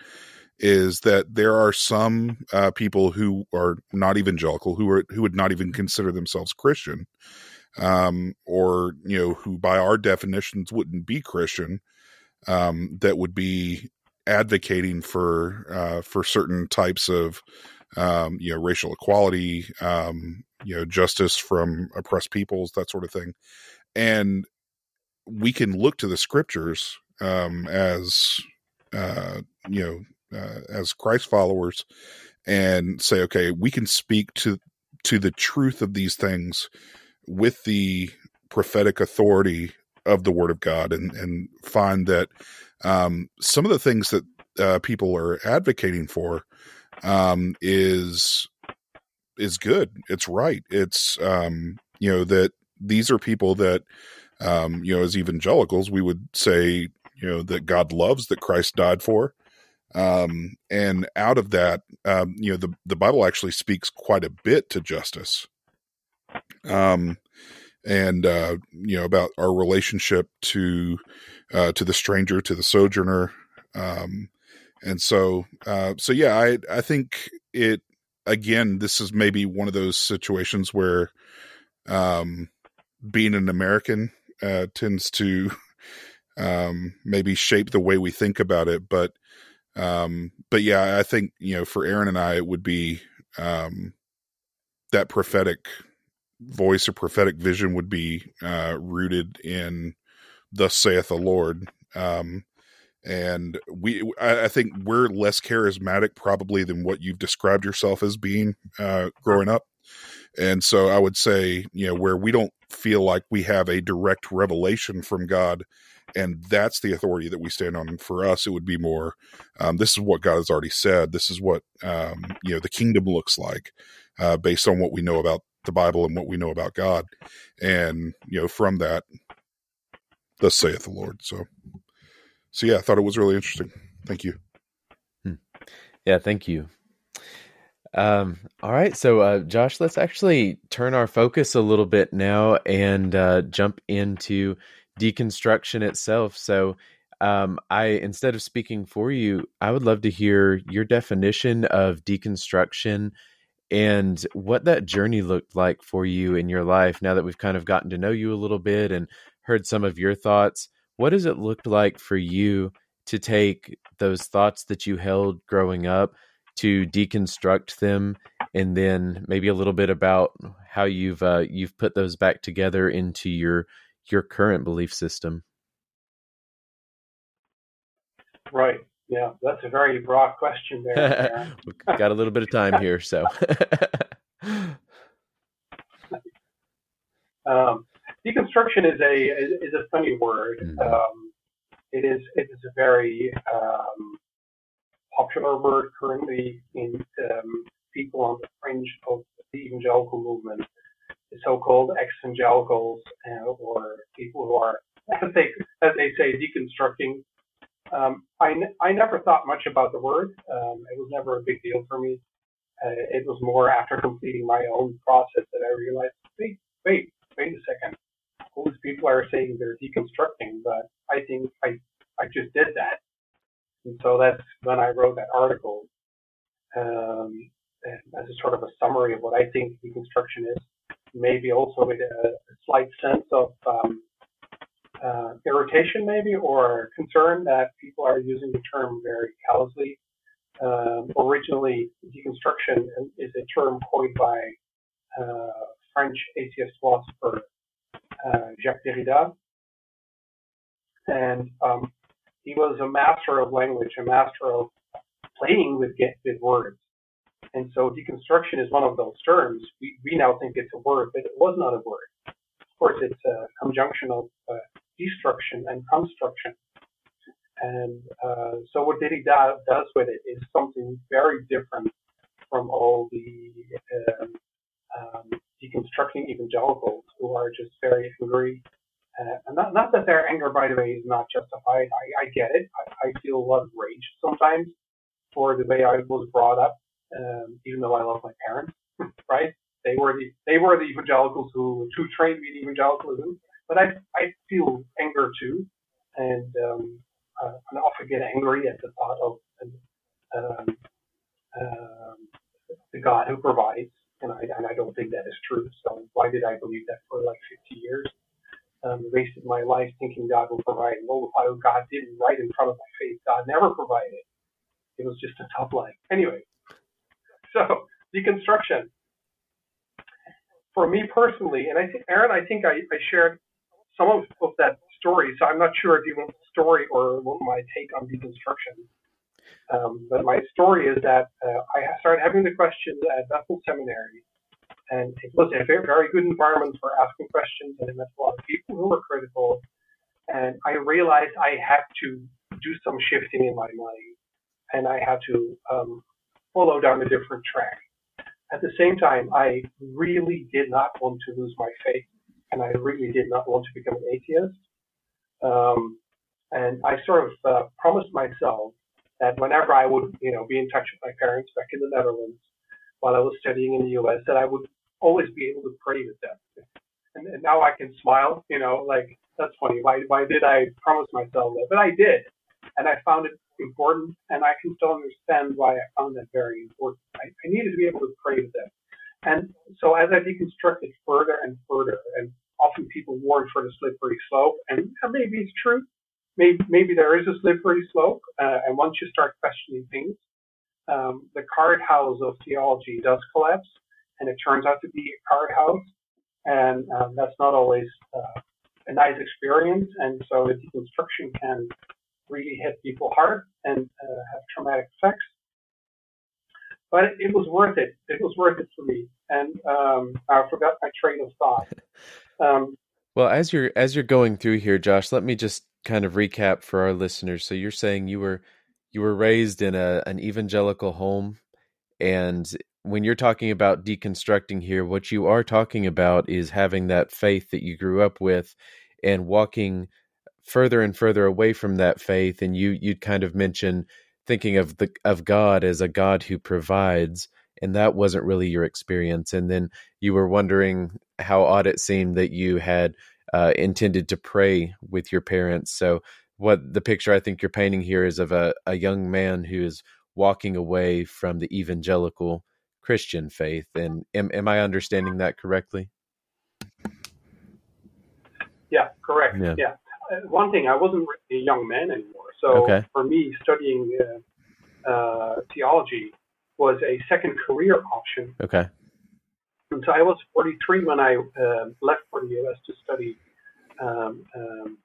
is that there are some uh, people who are not evangelical who are who would not even consider themselves Christian, um, or you know who by our definitions wouldn't be Christian, um, that would be advocating for uh, for certain types of um, you know racial equality, um, you know justice from oppressed peoples that sort of thing. And we can look to the scriptures um, as uh, you know uh, as christ followers and say okay we can speak to to the truth of these things with the prophetic authority of the word of god and and find that um, some of the things that uh, people are advocating for um, is is good. It's right. It's um, you know that these are people that um, you know as evangelicals we would say you know that God loves that Christ died for. Um, and out of that, um, you know, the the Bible actually speaks quite a bit to justice. Um, and uh, you know about our relationship to uh, to the stranger, to the sojourner, um, and so uh, so yeah, I I think it again, this is maybe one of those situations where um, being an American uh, tends to um, maybe shape the way we think about it. But um, but yeah, I think you know for Aaron and I, it would be um, that prophetic voice or prophetic vision would be uh, rooted in "Thus saith the Lord." Um, and we I, think we're less charismatic probably than what you've described yourself as being uh, growing up. And so i would say you know where we don't feel like we have a direct revelation from god and that's the authority that we stand on. And for us it would be more um, this is what god has already said. This is what um, you know the kingdom looks like uh, based on what we know about the bible and what we know about god. And you know from that thus saith the Lord. So, so yeah, I thought it was really interesting. Thank you. Hmm. Yeah, thank you. Um, all right, so uh, Josh, let's actually turn our focus a little bit now and uh, jump into deconstruction itself. So, um, I instead of speaking for you, I would love to hear your definition of deconstruction and what that journey looked like for you in your life. Now that we've kind of gotten to know you a little bit and heard some of your thoughts, what does it look like for you to take those thoughts that you held growing up? to deconstruct them and then maybe a little bit about how you've uh, you've put those back together into your your current belief system? Right. Yeah that's a very broad question there we've got a little bit of time here so. Um, deconstruction is a is a funny word mm-hmm. um, it is it is a very um, popular word currently in um, people on the fringe of the evangelical movement, the so-called ex-evangelicals uh, or people who are, as they, as they say, deconstructing. Um, I, I never thought much about the word. Um, it was never a big deal for me. Uh, it was more after completing my own process that I realized, wait, wait, wait a second. These people are saying they're deconstructing, but I think I, I just did that. And so that's when I wrote that article um, as a sort of a summary of what I think deconstruction is. Maybe also with a, a slight sense of um, uh, irritation, maybe, or concern that people are using the term very callously. Um, originally, deconstruction is a term coined by uh, French atheist philosopher Jacques Derrida. And um, he was a master of language, a master of playing with with words. And so deconstruction is one of those terms. We, we now think it's a word, but it was not a word. Of course, it's a conjunction of uh, destruction and construction. And uh, so what Derrida does with it is something very different from all the um, deconstructing evangelicals who are just very angry uh, and not, not that their anger, by the way, is not justified. I, I get it. I, I feel a lot of rage sometimes for the way I was brought up, um, even though I love my parents, right? They were the they were the evangelicals who who trained me in evangelicalism, but I I feel anger too, and um, uh, I often get angry at the thought of um, um, the God who provides, and I and I don't think that is true. So why did I believe that for like 50 years? um, wasted my life thinking God will provide. Well, God didn't right in front of my face. God never provided. It was just a tough life. Anyway, so deconstruction. For me personally, and I think Aaron, I think I, I shared some of, of that story. So I'm not sure if you want the story or want my take on deconstruction. Um, but my story is that uh, I started having the questions at Bethel Seminary and it was a very, very good environment for asking questions, and I met a lot of people who were critical. And I realized I had to do some shifting in my mind, and I had to um, follow down a different track. At the same time, I really did not want to lose my faith, and I really did not want to become an atheist. Um, and I sort of uh, promised myself that whenever I would, you know, be in touch with my parents back in the Netherlands while I was studying in the U.S., that I would always be able to pray with them. And, and now I can smile, you know, like that's funny. Why why did I promise myself that? But I did, and I found it important, and I can still understand why I found that very important. I, I needed to be able to pray with them. And so as I deconstructed further and further, and often people warn for the slippery slope, and maybe it's true. Maybe, maybe there is a slippery slope, uh, and once you start questioning things, um, the card house of theology does collapse and it turns out to be a card house, and um, that's not always uh, a nice experience. And so the deconstruction can really hit people hard and uh, have traumatic effects. But it, it, was worth it. It was worth it for me, and um, I forgot my train of thought. Um, well, as you're as you're going through here, Josh, let me just kind of recap for our listeners. So you're saying you were you were raised in a an evangelical home and when you're talking about deconstructing here, what you are talking about is having that faith that you grew up with and walking further and further away from that faith, and you you'd kind of mention thinking of the of God as a God who provides, and that wasn't really your experience. And then you were wondering how odd it seemed that you had uh, intended to pray with your parents. So, what the picture I think you're painting here is of a, a young man who is walking away from the evangelical Christian faith. And am, am I understanding that correctly? Yeah, correct. Yeah. yeah. Uh, one thing, I wasn't really a young man anymore. So okay. for me, studying uh, uh, theology was a second career option. Okay. And so I was 43 when I uh, left for the U.S. to study um, um,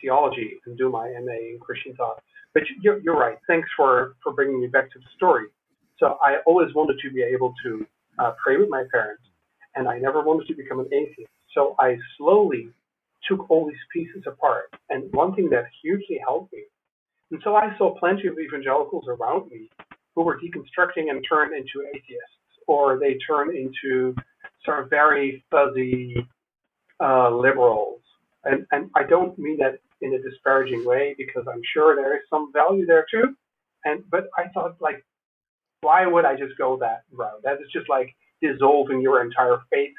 theology and do my MA in Christian thought. But you're, you're, right. Thanks for, for bringing me back to the story. So I always wanted to be able to uh, pray with my parents, and I never wanted to become an atheist. So I slowly took all these pieces apart. And one thing that hugely helped me, and so I saw plenty of evangelicals around me who were deconstructing and turned into atheists, or they turned into sort of very fuzzy uh, liberals. And, and I don't mean that in a disparaging way because I'm sure there is some value there too. And but I thought like, why would I just go that route? That is just like dissolving your entire faith,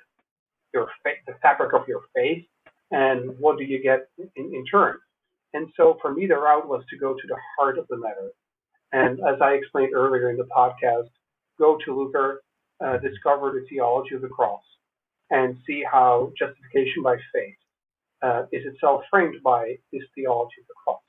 your faith, the fabric of your faith, and what do you get in, in turn? And so for me, the route was to go to the heart of the matter. And as I explained earlier in the podcast, go to Luther, uh, discover the theology of the cross, and see how justification by faith uh, is itself framed by this theology of the cross.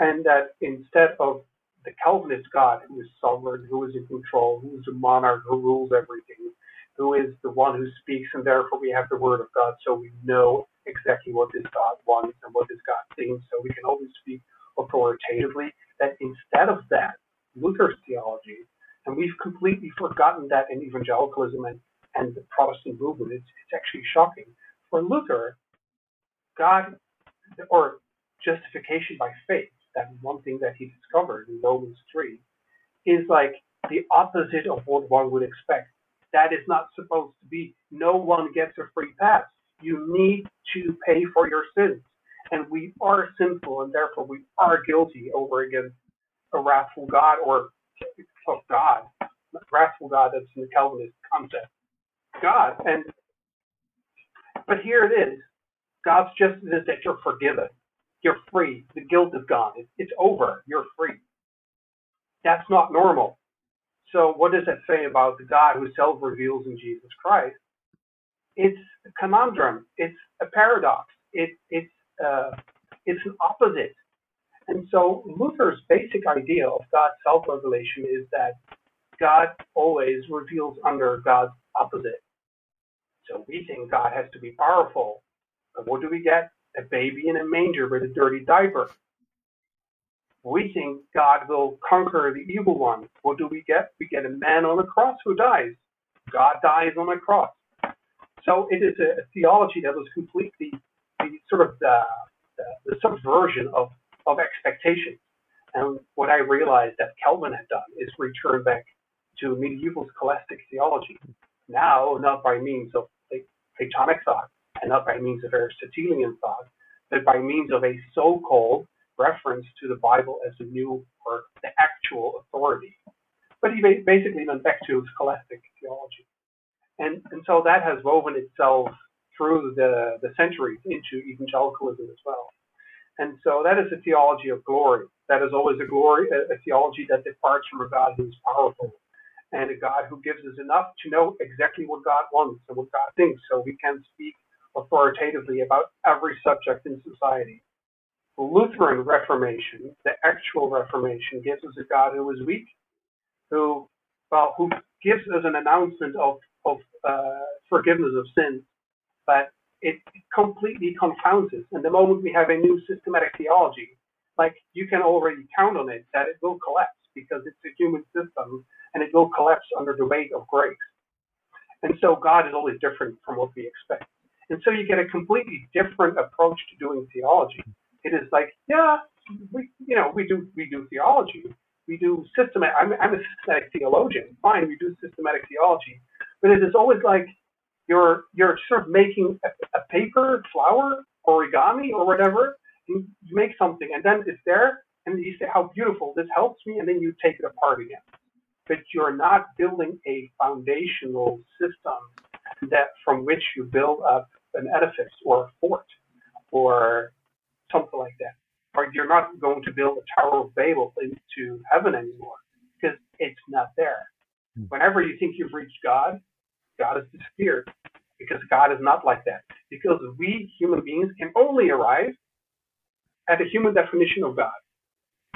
And that instead of the Calvinist God who is sovereign, who is in control, who is a monarch, who rules everything, who is the one who speaks, and therefore we have the word of God, so we know exactly what this God wants and what this God thinks, so we can always speak authoritatively. That instead of that, Luther's theology, and we've completely forgotten that in evangelicalism and, and the Protestant movement, it's, it's actually shocking. For Luther, God, or justification by faith, that one thing that he discovered in Romans 3, is like the opposite of what one would expect that is not supposed to be. No one gets a free pass. You need to pay for your sins. And we are sinful, and therefore we are guilty over against a wrathful God or of God. the Wrathful God, that's in the Calvinist concept. God. And but here it is. God's justice is that you're forgiven. You're free. The guilt is gone. it's over. You're free. That's not normal. So what does that say about the God who self-reveals in Jesus Christ? It's a conundrum. It's a paradox. It, it's uh, it's an opposite. And so Luther's basic idea of God's self-revelation is that God always reveals under God's opposite. So we think God has to be powerful. But what do we get? A baby in a manger with a dirty diaper we think God will conquer the evil one. What do we get? We get a man on a cross who dies. God dies on a cross. So it is a, a theology that was completely the sort of the, the, the subversion of, of expectations. And what I realized that Calvin had done is return back to medieval scholastic theology. Now, not by means of Platonic thought and not by means of Aristotelian thought, but by means of a so-called reference to the Bible as the new or the actual authority. But he basically went back to scholastic theology. And, and so that has woven itself through the, the centuries into evangelicalism as well. And so that is a theology of glory. That is always a glory, a, a theology that departs from a God who is powerful and a God who gives us enough to know exactly what God wants and what God thinks so we can speak authoritatively about every subject in society. The Lutheran Reformation, the actual Reformation, gives us a God who is weak, who, well, who gives us an announcement of, of uh, forgiveness of sins, but it completely confounds us. And the moment we have a new systematic theology, like you can already count on it that it will collapse because it's a human system and it will collapse under the weight of grace. And so God is always different from what we expect. And so you get a completely different approach to doing theology it is like, yeah, we, you know, we do, we do theology. We do systematic, I'm, I'm a systematic theologian. Fine, we do systematic theology. But it is always like you're, you're sort of making a, a paper, flower, origami, or whatever, and you make something, and then it's there, and you say how beautiful this helps me, and then you take it apart again. But you're not building a foundational system that from which you build up an edifice or a fort or something like that. Or you're not going to build a Tower of Babel into heaven anymore because it's not there. Hmm. Whenever you think you've reached God, God has disappeared because God is not like that. Because we human beings can only arrive at a human definition of God.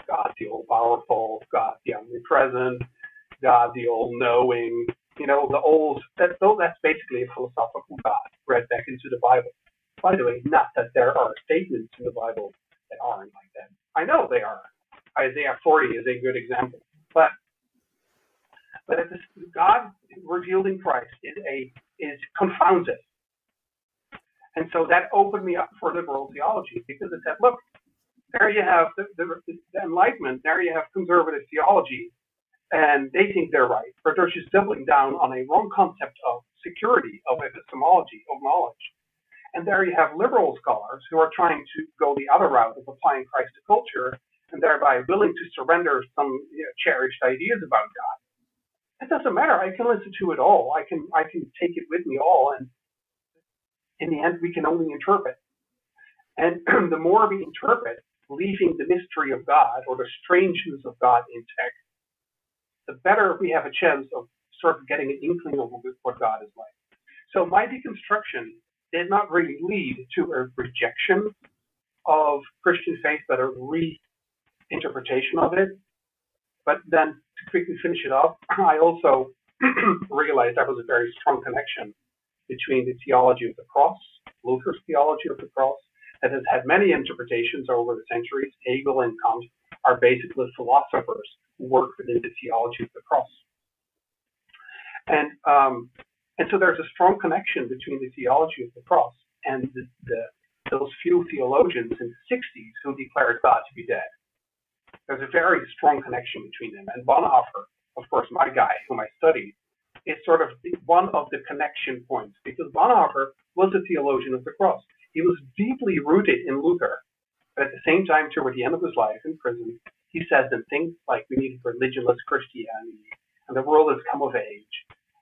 God the all powerful, God the omnipresent, God the all knowing, you know, the old, that's, that's basically a philosophical God read back into the Bible. By the way, not that there are statements in the Bible that aren't like that. I know they are. Isaiah 40 is a good example. But but this, God revealed in Christ is a is confounded. And so that opened me up for liberal theology because it said, look, there you have the, the, the Enlightenment, there you have conservative theology, and they think they're right, but they're just doubling down on a wrong concept of security, of epistemology, of knowledge. And there you have liberal scholars who are trying to go the other route of applying Christ to culture and thereby willing to surrender some you know, cherished ideas about God. It doesn't matter. I can listen to it all. I can I can take it with me all, and in the end, we can only interpret. And the more we interpret, leaving the mystery of God or the strangeness of God intact, the better we have a chance of sort of getting an inkling of what God is like. So my deconstruction did not really lead to a rejection of Christian faith, but a reinterpretation of it. But then to quickly finish it off, I also realized there was a very strong connection between the theology of the cross, Luther's theology of the cross, that has had many interpretations over the centuries. Hegel and Kant are basically philosophers who work within the theology of the cross. And um, and so there's a strong connection between the theology of the cross and the, the, those few theologians in the 60s who declared God to be dead. There's a very strong connection between them. And Bonhoeffer, of course, my guy, whom I studied, is sort of one of the connection points because Bonhoeffer was a theologian of the cross. He was deeply rooted in Luther, but at the same time, toward the end of his life in prison, he says that things like we need religionless Christianity and the world has come of age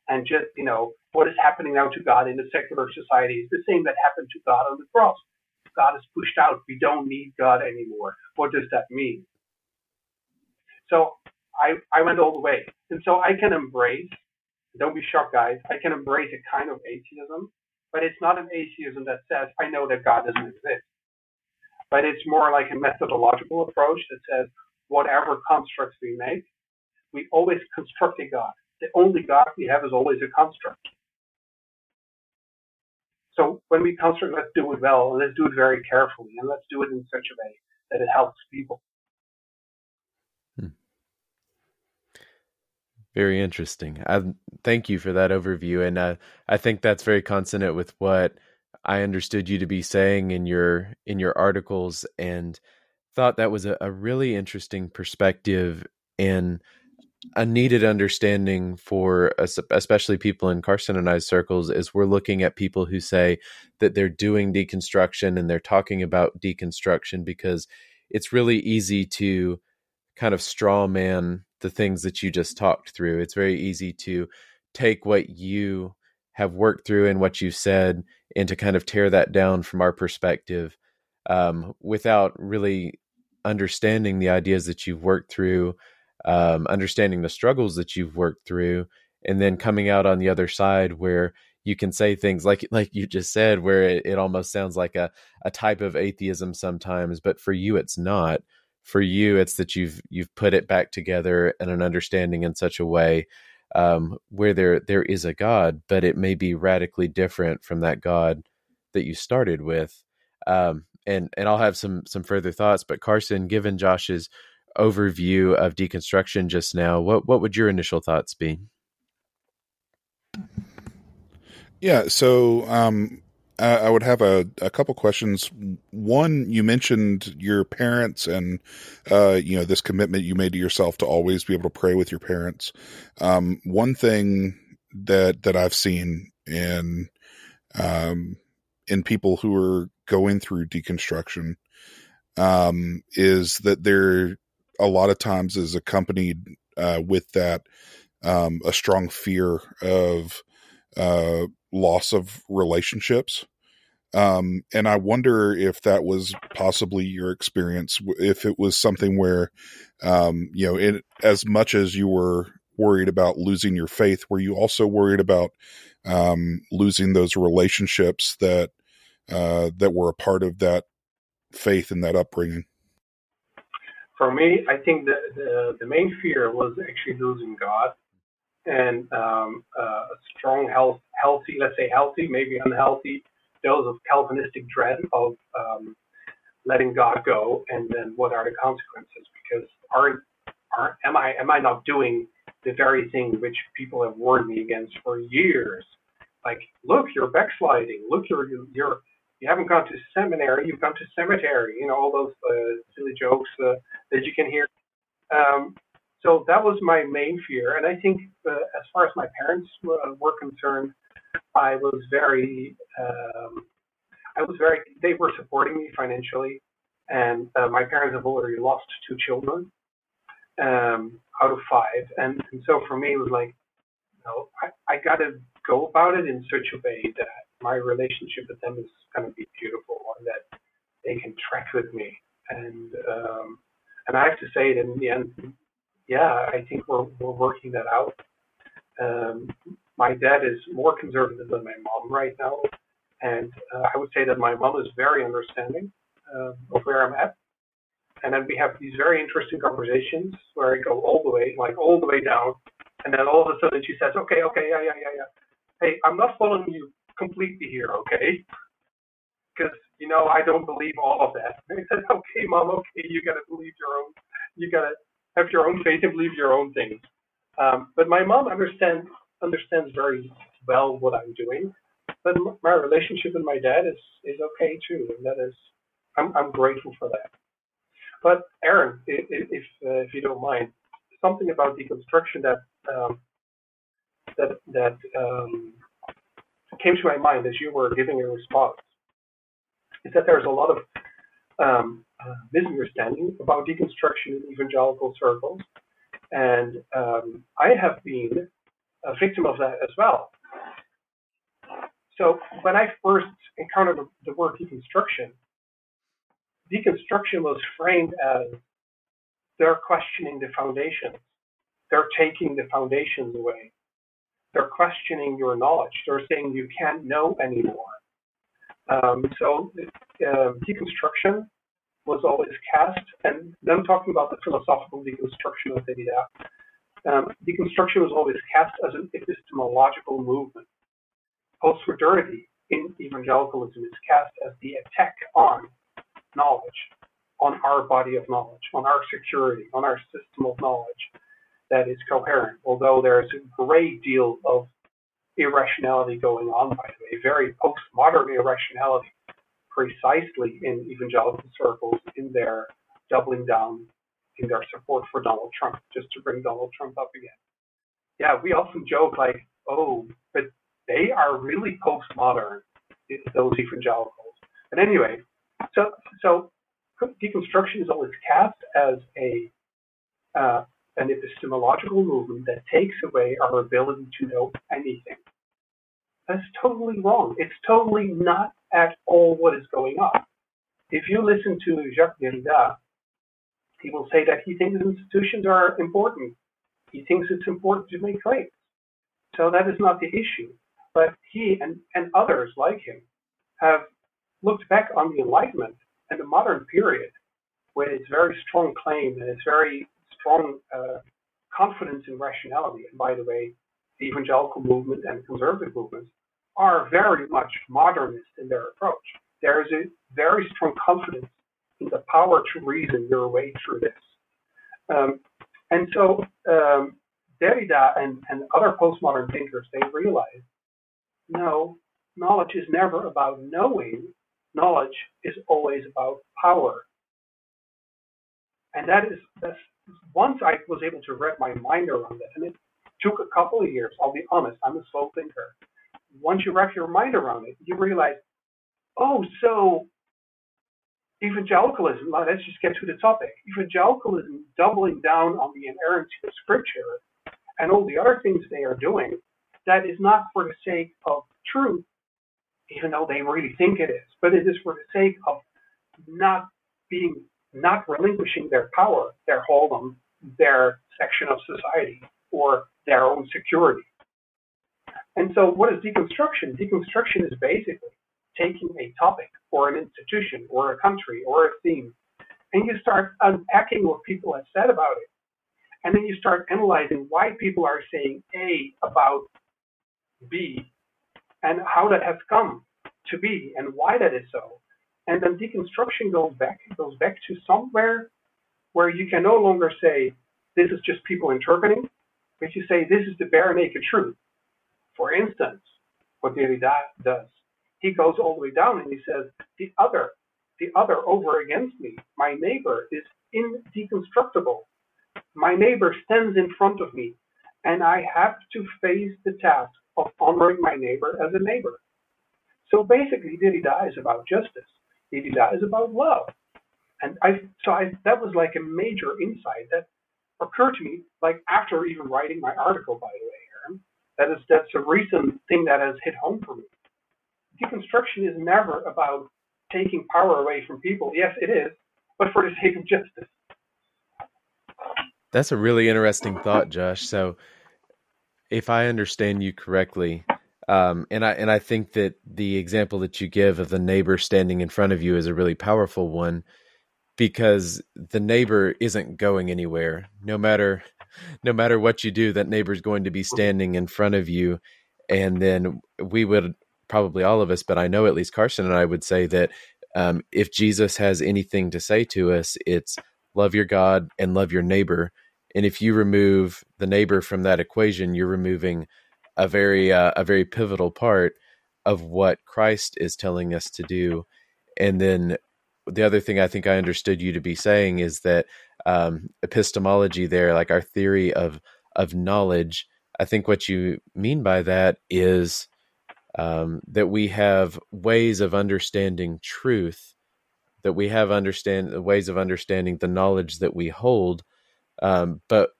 and just, you know, what is happening now to God in the secular society is the same that happened to God on the cross. God is pushed out. We don't need God anymore. What does that mean? So I, I went all the way. And so I can embrace, don't be shocked, guys, I can embrace a kind of atheism, but it's not an atheism that says, I know that God doesn't exist. But it's more like a methodological approach that says, whatever constructs we make, we always construct a God. The only God we have is always a construct. So when we construct, let's do it well, and let's do it very carefully, and let's do it in such a way that it helps people. Very interesting. I thank you for that overview, and uh, I think that's very consonant with what I understood you to be saying in your in your articles, and thought that was a, a really interesting perspective and a needed understanding for especially people in Carson circles is we're looking at people who say that they're doing deconstruction and they're talking about deconstruction because it's really easy to kind of straw man the things that you just talked through. It's very easy to take what you have worked through and what you said and to kind of tear that down from our perspective um, without really understanding the ideas that you've worked through um, understanding the struggles that you've worked through, and then coming out on the other side where you can say things like like you just said, where it, it almost sounds like a a type of atheism sometimes, but for you it's not. For you, it's that you've you've put it back together and an understanding in such a way um, where there there is a God, but it may be radically different from that God that you started with. Um, and and I'll have some some further thoughts. But Carson, given Josh's overview of deconstruction just now, what what would your initial thoughts be? Yeah, so um, I, would have a, a couple questions. One, you mentioned your parents and uh, you know this commitment you made to yourself to always be able to pray with your parents. Um, one thing that that I've seen in um, in people who are going through deconstruction um, is that there a lot of times is accompanied uh, with that um, a strong fear of uh, loss of relationships. Um, and I wonder if that was possibly your experience, if it was something where, um, you know, it, as much as you were worried about losing your faith, were you also worried about um, losing those relationships that uh, that were a part of that faith and that upbringing? For me, I think the, the, the main fear was actually losing God and um, uh, a strong health, healthy, let's say healthy, maybe unhealthy dose of Calvinistic dread of um, letting God go, and then what are the consequences? Because aren't, aren't am I am I not doing the very thing which people have warned me against for years? Like, look, you're backsliding. Look, you're you're you haven't gone to seminary. You've gone to cemetery. You know all those uh, silly jokes uh, that you can hear. Um, so that was my main fear, and I think uh, as far as my parents were, were concerned, I was very, um, I was very. They were supporting me financially, and uh, my parents have already lost two children um, out of five, and, and so for me it was like, you know, I, I got to go about it in such a way that my relationship with them is going to be beautiful, and that they can track with me, and um, and I have to say that in the end, yeah, I think we're we're working that out. Um, my dad is more conservative than my mom right now, and uh, I would say that my mom is very understanding uh, of where I'm at. And then we have these very interesting conversations where I go all the way, like all the way down, and then all of a sudden she says, "Okay, okay, yeah, yeah, yeah, yeah. Hey, I'm not following you completely here, okay? Because you know I don't believe all of that." And I said, "Okay, mom, okay, you gotta believe your own, you gotta have your own faith and believe your own things." Um, but my mom understands understands very well what I'm doing. But my relationship with my dad is is okay too, and that is I'm I'm grateful for that. But Aaron, if if, uh, if you don't mind, something about deconstruction that um, that that um, came to my mind as you were giving a response is that there's a lot of um, uh, misunderstanding about deconstruction in evangelical circles, and um, I have been a victim of that as well. So when I first encountered the word deconstruction, deconstruction was framed as they're questioning the foundations. They're taking the foundations away. They're questioning your knowledge. They're saying you can't know anymore. Um, so uh, deconstruction was always cast, and then talking about the philosophical deconstruction of Derrida, um, deconstruction was always cast as an epistemological movement. Postmodernity in evangelicalism is cast as the attack on knowledge, on our body of knowledge, on our security, on our system of knowledge that is coherent, although there is a great deal of irrationality going on, by the way, very postmodern irrationality, precisely in evangelical circles in their doubling down in their support for Donald Trump, just to bring Donald Trump up again. Yeah, we often joke like, oh, but they are really postmodern, those evangelicals. But anyway, so so deconstruction is always cast as a uh, an epistemological movement that takes away our ability to know anything. That's totally wrong. It's totally not at all what is going on. If you listen to Jacques Derrida, he will say that he thinks institutions are important. He thinks it's important to make claims. So that is not the issue. But he and, and others like him have looked back on the Enlightenment and the modern period with its very strong claim and its very strong uh, confidence in rationality. And by the way, the evangelical movement and conservative movements are very much modernist in their approach. There is a very strong confidence in the power to reason your way through this. Um, and so um, Derrida and, and other postmodern thinkers, they realized, no, knowledge is never about knowing. Knowledge is always about power. And that is, that's, once I was able to wrap my mind around it, and it took a couple of years, I'll be honest, I'm a slow thinker. Once you wrap your mind around it, you realize, oh, so evangelicalism, let's just get to the topic. Evangelicalism doubling down on the inerrancy of Scripture and all the other things they are doing, that is not for the sake of truth, even though they really think it is, but it is for the sake of not being, not relinquishing their power, their hold on their section of society or their own security. And so, what is deconstruction? Deconstruction is basically taking a topic or an institution or a country or a theme, and you start unpacking what people have said about it. And then you start analyzing why people are saying A about B and how that has come to be and why that is so. And then deconstruction goes back goes back to somewhere where you can no longer say this is just people interpreting, but you say this is the bare naked truth. For instance, what Derrida does, he goes all the way down and he says the other, the other over against me, my neighbor is indeconstructible. My neighbor stands in front of me, and I have to face the task of honoring my neighbor as a neighbor. So basically, Derrida is about justice. Derrida is about love. And I, so I, that was like a major insight that occurred to me, like after even writing my article, by the way, Aaron. That is, that's a recent thing that has hit home for me. Deconstruction is never about taking power away from people. Yes, it is, but for the sake of justice. That's a really interesting thought, Josh. So, if I understand you correctly, um, and I and I think that the example that you give of the neighbor standing in front of you is a really powerful one because the neighbor isn't going anywhere. No matter no matter what you do, that neighbor's going to be standing in front of you, and then we would probably all of us, but I know at least Carson and I would say that um, if Jesus has anything to say to us, it's love your God and love your neighbor. And if you remove the neighbor from that equation, you're removing a very uh, a very pivotal part of what Christ is telling us to do. And then the other thing I think I understood you to be saying is that um, epistemology there, like our theory of of knowledge. I think what you mean by that is um, that we have ways of understanding truth, that we have understand ways of understanding the knowledge that we hold um, but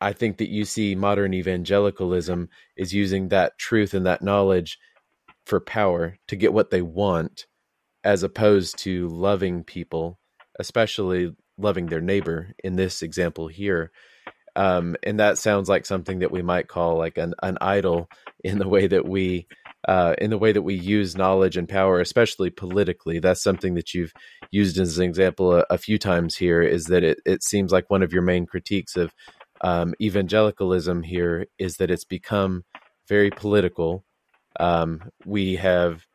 I think that you see modern evangelicalism is using that truth and that knowledge for power to get what they want, as opposed to loving people, especially loving their neighbor in this example here. Um, and that sounds like something that we might call like an, an idol in the way that we uh, in the way that we use knowledge and power, especially politically. That's something that you've used as an example a, a few times here. Is that it, it seems like one of your main critiques of um, evangelicalism here is that it's become very political. Um, we have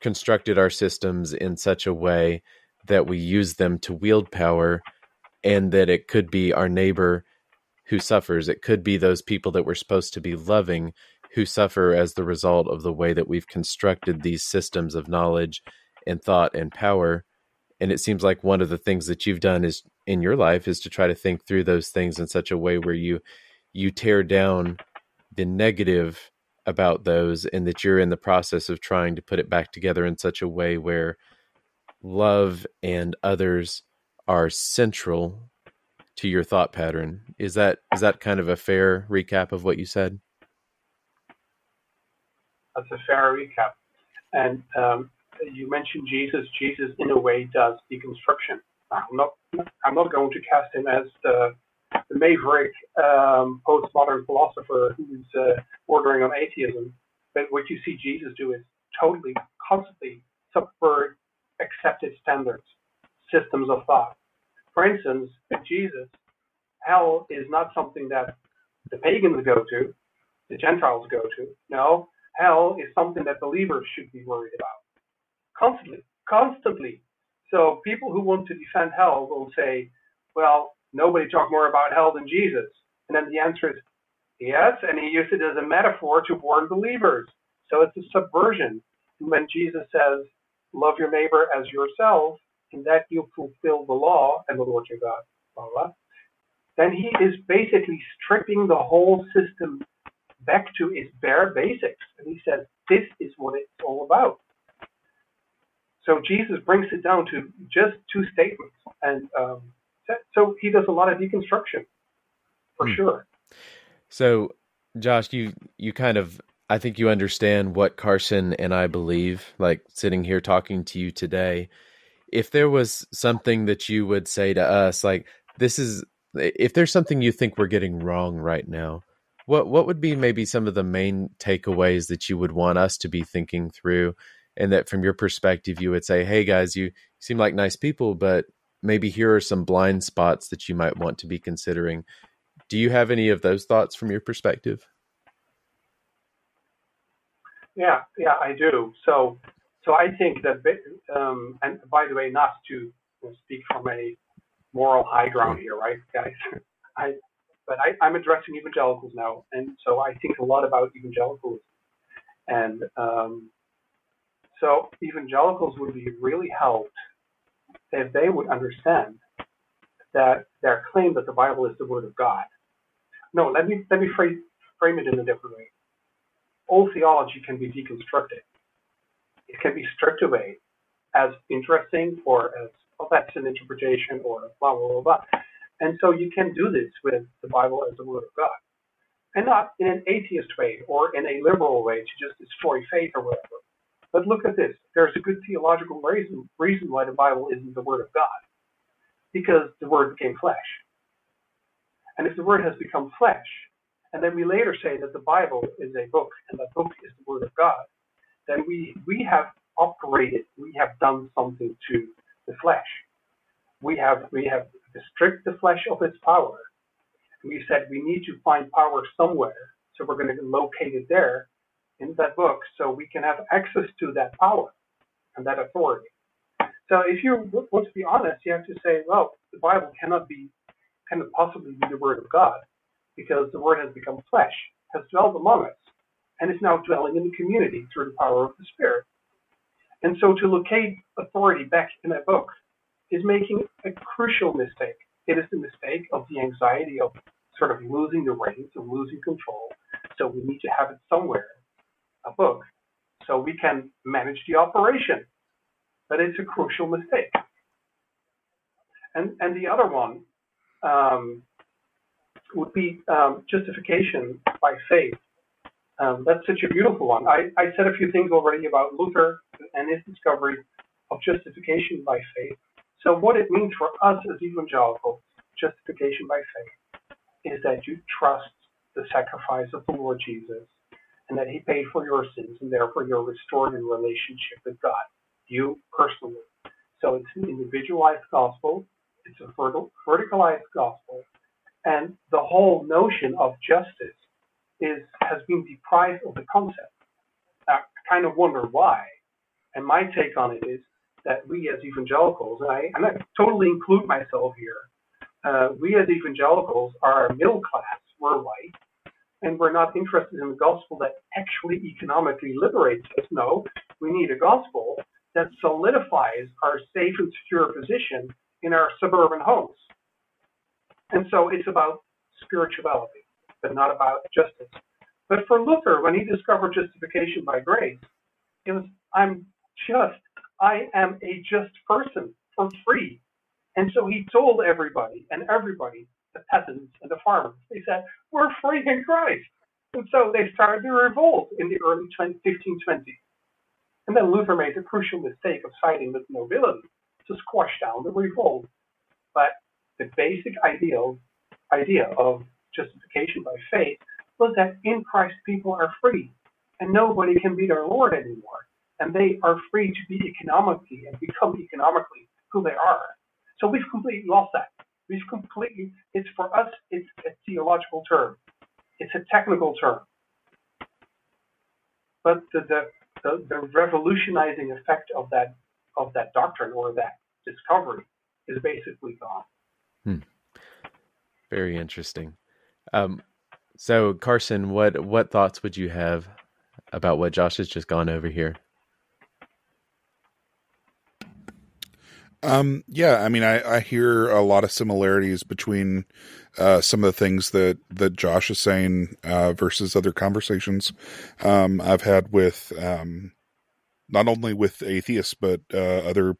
constructed our systems in such a way that we use them to wield power, and that it could be our neighbor who suffers. It could be those people that we're supposed to be loving who suffer as the result of the way that we've constructed these systems of knowledge and thought and power. And it seems like one of the things that you've done is in your life is to try to think through those things in such a way where you you tear down the negative about those and that you're in the process of trying to put it back together in such a way where love and others are central to your thought pattern. Is that is that kind of a fair recap of what you said? That's a fair recap. And um, you mentioned Jesus. Jesus, in a way, does deconstruction. I'm not. I'm not going to cast him as the, the maverick um, postmodern philosopher who's uh, bordering on atheism. But what you see Jesus do is totally, constantly subvert accepted standards, systems of thought. For instance, Jesus, hell is not something that the pagans go to, the Gentiles go to. No, hell is something that believers should be worried about constantly, constantly. So people who want to defend hell will say, well, nobody talked more about hell than Jesus. And then the answer is yes, and he used it as a metaphor to warn believers. So it's a subversion. When Jesus says, love your neighbor as yourself, in that you fulfill the law and the Lord your God, blah, blah, then he is basically stripping the whole system back to its bare basics. And he says, this is what it's all about. So Jesus brings it down to just two statements, and um, so he does a lot of deconstruction for hmm. sure. So, Josh, you you kind of I think you understand what Carson and I believe. Like sitting here talking to you today, if there was something that you would say to us, like this is if there's something you think we're getting wrong right now, what what would be maybe some of the main takeaways that you would want us to be thinking through, and that from your perspective you would say, hey guys, you seem like nice people, but maybe here are some blind spots that you might want to be considering. Do you have any of those thoughts from your perspective? Yeah, yeah, I do. So, so I think that, um, and by the way, not to speak from a moral high ground here, right, guys? I, but I, am addressing evangelicals now, and so I think a lot about evangelicals, and um, so evangelicals would be really helped if they would understand that their claim that the Bible is the Word of God. No, let me let me frame frame it in a different way. All theology can be deconstructed. It can be stripped away as interesting or as well, that's an interpretation or blah, blah, blah, blah. And so you can do this with the Bible as the Word of God. And not in an atheist way or in a liberal way to just destroy faith or whatever. But look at this. There's a good theological reason, reason why the Bible isn't the Word of God. Because the Word became flesh. And if the Word has become flesh, and then we later say that the Bible is a book and that book is the Word of God, then we, we have operated, we have done something to the flesh. We have we have stripped the flesh of its power. We said we need to find power somewhere, so we're going to locate it there in that book, so we can have access to that power and that authority. So if you want to be honest, you have to say, well, the Bible cannot be cannot possibly be the word of God because the word has become flesh, has dwelt among us, and is now dwelling in the community through the power of the Spirit. And so to locate authority back in that book is making a crucial mistake. It is the mistake of the anxiety of sort of losing the reins, of losing control. So we need to have it somewhere, a book, so we can manage the operation. But it's a crucial mistake. And, and the other one um, would be um, justification by faith. Um, that's such a beautiful one. I, I said a few things already about Luther and his discovery of justification by faith. So, what it means for us as evangelicals, justification by faith, is that you trust the sacrifice of the Lord Jesus and that he paid for your sins and therefore you're restored in relationship with God, you personally. So, it's an individualized gospel, it's a verticalized gospel, and the whole notion of justice is has been deprived of the concept. I kind of wonder why. And my take on it is that we as evangelicals, and I, and I totally include myself here, uh, we as evangelicals are middle class, we're white, and we're not interested in the gospel that actually economically liberates us. No, we need a gospel that solidifies our safe and secure position in our suburban homes. And so it's about spirituality, but not about justice. But for Luther, when he discovered justification by grace, it was, I'm just, I am a just person for free. And so he told everybody, and everybody, the peasants and the farmers, they said, we're free in Christ. And so they started to revolt in the early 1520s. And then Luther made the crucial mistake of siding with nobility to squash down the revolt. But the basic ideal, idea of justification by faith was that in Christ people are free and nobody can be their Lord anymore and they are free to be economically and become economically who they are. So we've completely lost that. We've completely, it's for us, it's a theological term. It's a technical term. But the, the, the, the revolutionizing effect of that, of that doctrine or that discovery is basically gone. Hmm. Very interesting. Um, so Carson, what what thoughts would you have about what Josh has just gone over here? Um, yeah, I mean, I, I hear a lot of similarities between uh, some of the things that, that Josh is saying uh, versus other conversations um, I've had with um, not only with atheists but uh, other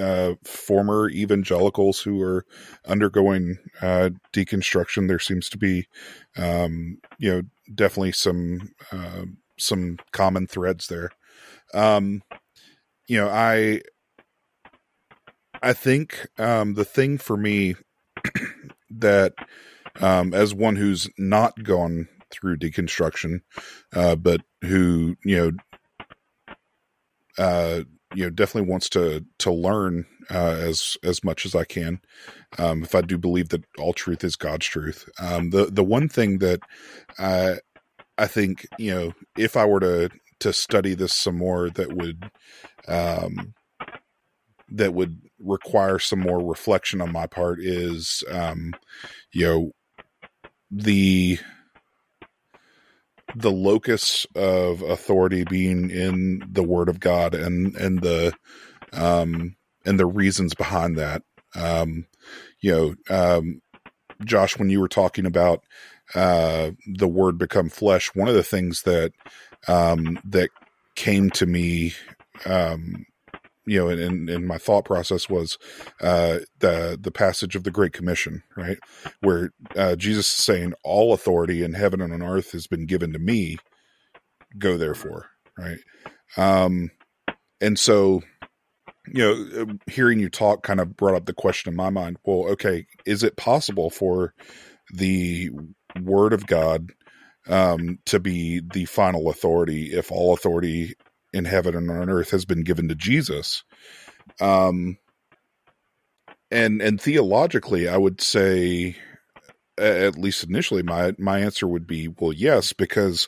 uh, former evangelicals who are undergoing uh, deconstruction. There seems to be, um, you know, definitely some uh, some common threads there. Um, you know, I I think um, the thing for me that um, as one who's not gone through deconstruction, uh, but who you know uh, you know definitely wants to to learn uh, as as much as I can. Um, if I do believe that all truth is God's truth, um, the the one thing that I I think you know if I were to to study this some more, that would um, that would require some more reflection on my part is um, you know the the locus of authority being in the word of God and and the um and the reasons behind that. Um you know, um Josh when you were talking about uh the word become flesh, one of the things that um that came to me um you know, in, in my thought process was uh, the the passage of the Great Commission, right, where uh, Jesus is saying, "All authority in heaven and on earth has been given to me. Go therefore." Right, um, and so you know, uh, hearing you talk kind of brought up the question in my mind. Well, okay, is it possible for the Word of God um, to be the final authority if all authority in heaven and on earth has been given to Jesus. Um, and and theologically, I would say, at least initially, my my answer would be well, yes, because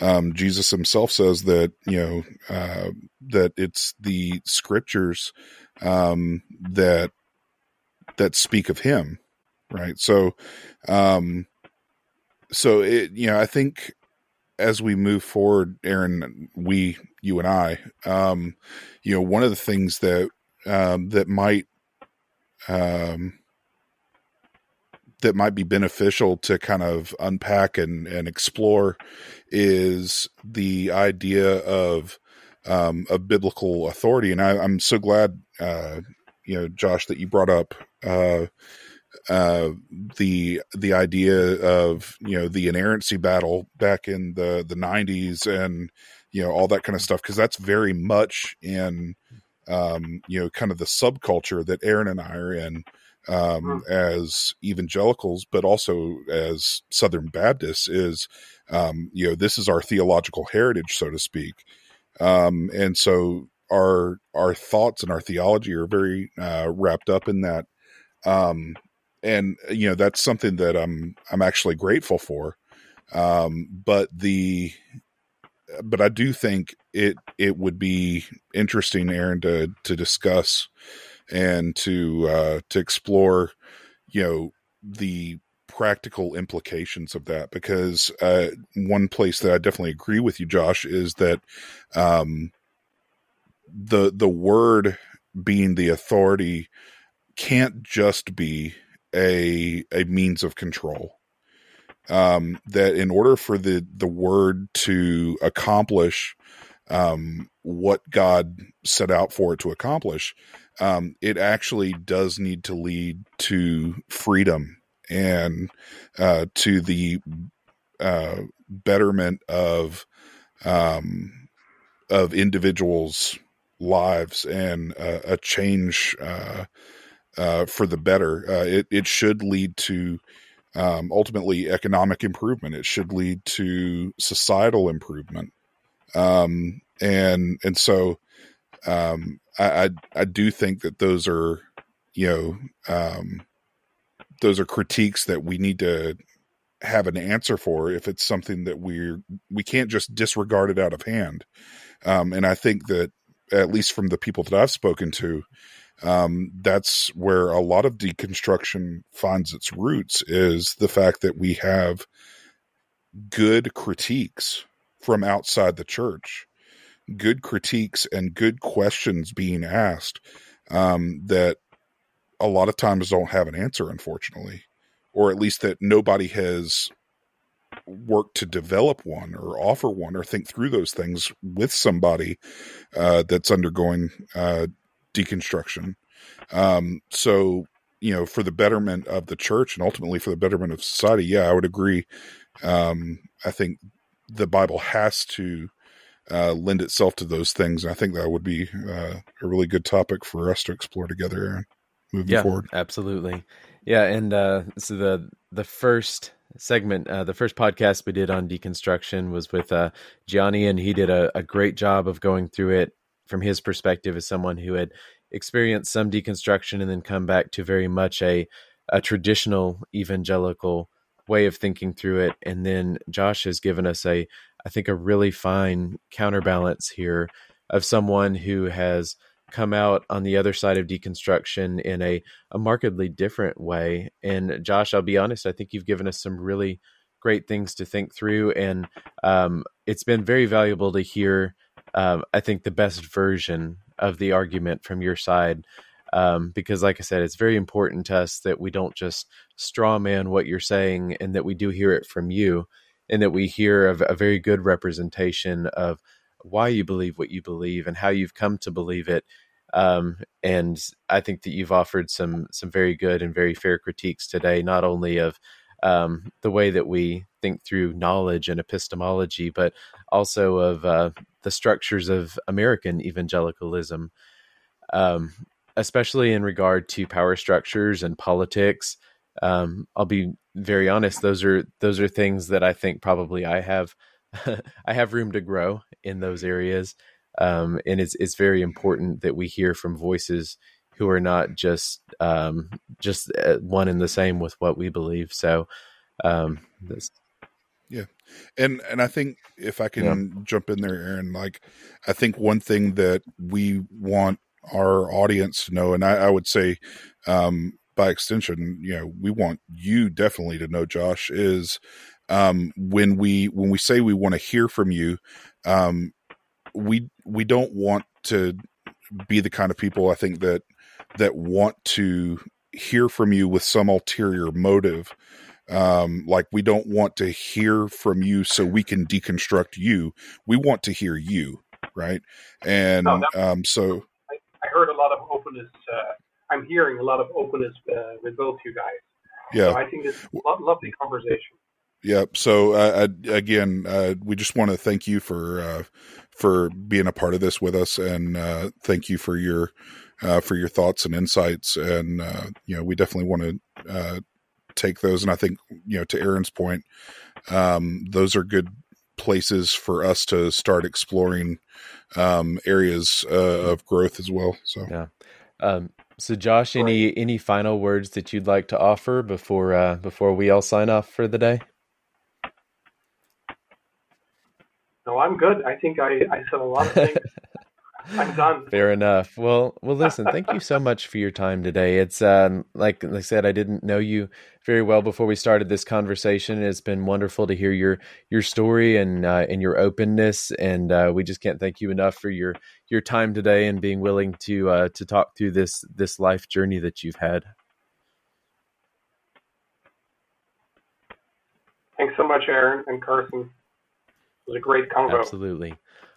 um, Jesus Himself says that you know uh, that it's the Scriptures um, that that speak of Him, right? So, um, so it you know I think as we move forward, Aaron, we, you and I, um, you know, one of the things that um, that might um, that might be beneficial to kind of unpack and, and explore is the idea of um, of biblical authority. And I, am so glad, uh, you know, Josh, that you brought up uh, uh, the the idea of you know the inerrancy battle back in the the 90s and you know all that kind of stuff because that's very much in um, you know kind of the subculture that Aaron and I are in um, mm-hmm. as evangelicals, but also as Southern Baptists is um, you know this is our theological heritage, so to speak, um, and so our our thoughts and our theology are very uh, wrapped up in that um, and you know that's something that I'm I'm actually grateful for. Um, but the but I do think it it would be interesting, Aaron, to to discuss and to uh, to explore, you know, the practical implications of that because uh, one place that I definitely agree with you, Josh, is that um, the the word being the authority can't just be a a means of control. Um, that in order for the the word to accomplish um, what God set out for it to accomplish, um, it actually does need to lead to freedom and uh, to the uh, betterment of um, of individuals' lives and uh, a change uh, for the better. Uh, it it should lead to um, ultimately economic improvement. It should lead to societal improvement. Um, and and so um, I, I, I do think that those are you know um, those are critiques that we need to have an answer for if it's something that we're we can't just disregard it out of hand. Um, and I think that at least from the people that I've spoken to, um, that's where a lot of deconstruction finds its roots is the fact that we have good critiques from outside the church good critiques and good questions being asked um, that a lot of times don't have an answer unfortunately or at least that nobody has worked to develop one or offer one or think through those things with somebody uh, that's undergoing uh, deconstruction. Um, so, you know, for the betterment of the church and ultimately for the betterment of society, yeah, I would agree. Um, I think the Bible has to uh, lend itself to those things. And I think that would be uh, a really good topic for us to explore together, Aaron, moving yeah, forward. Absolutely. Yeah. And uh, so the, the first segment, uh, the first podcast we did on deconstruction was with uh, Gianni, and he did a, a great job of going through it from his perspective as someone who had experienced some deconstruction and then come back to very much a, a traditional evangelical way of thinking through it. And then Josh has given us a, I think, a really fine counterbalance here of someone who has come out on the other side of deconstruction in a, a markedly different way. And Josh, I'll be honest, I think you've given us some really great things to think through. And um, it's been very valuable to hear, um, I think, the best version of the argument from your side. Um, because, like I said, it's very important to us that we don't just straw man what you're saying and that we do hear it from you and that we hear a, a very good representation of why you believe what you believe and how you've come to believe it. Um, and I think that you've offered some some very good and very fair critiques today, not only of um, the way that we think through knowledge and epistemology, but also of uh, the structures of American evangelicalism, um, especially in regard to power structures and politics. Um, I'll be very honest; those are those are things that I think probably I have I have room to grow in those areas. Um, and it's it's very important that we hear from voices who are not just um, just uh, one and the same with what we believe. So, um, this, yeah, and and I think if I can yeah. jump in there, Aaron, like I think one thing that we want our audience to know, and I, I would say um, by extension, you know, we want you definitely to know, Josh, is um, when we when we say we want to hear from you, um, we we don't want to be the kind of people I think that that want to hear from you with some ulterior motive. Um, like we don't want to hear from you so we can deconstruct you. We want to hear you, right? And oh, um, so I, I, heard a lot of openness. Uh, I'm hearing a lot of openness uh, with both you guys. Yeah, so I think it's a lovely conversation. Yep. So uh, again, uh, we just want to thank you for uh, for being a part of this with us, and uh, thank you for your uh, for your thoughts and insights. And uh, you know, we definitely want to take those. And I think you know, to Aaron's point, um, those are good places for us to start exploring um, areas of growth as well. So yeah. Um, so Josh, any any final words that you'd like to offer before before we all sign off for the day? No, I'm good. I think I, I said a lot of things. I'm done. Fair enough. Well, well, listen. Thank you so much for your time today. It's um, like, like I said, I didn't know you very well before we started this conversation. It's been wonderful to hear your your story and uh, and your openness, and uh, we just can't thank you enough for your your time today and being willing to uh, to talk through this this life journey that you've had. Thanks so much, Aaron and Carson. It was a great convo. Absolutely.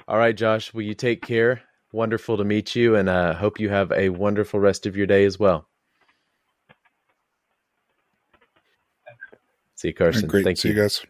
All right, Josh. Will you take care? Wonderful to meet you, and uh, hope you have a wonderful rest of your day as well. See you, Carson. Great. Thank See you. you guys.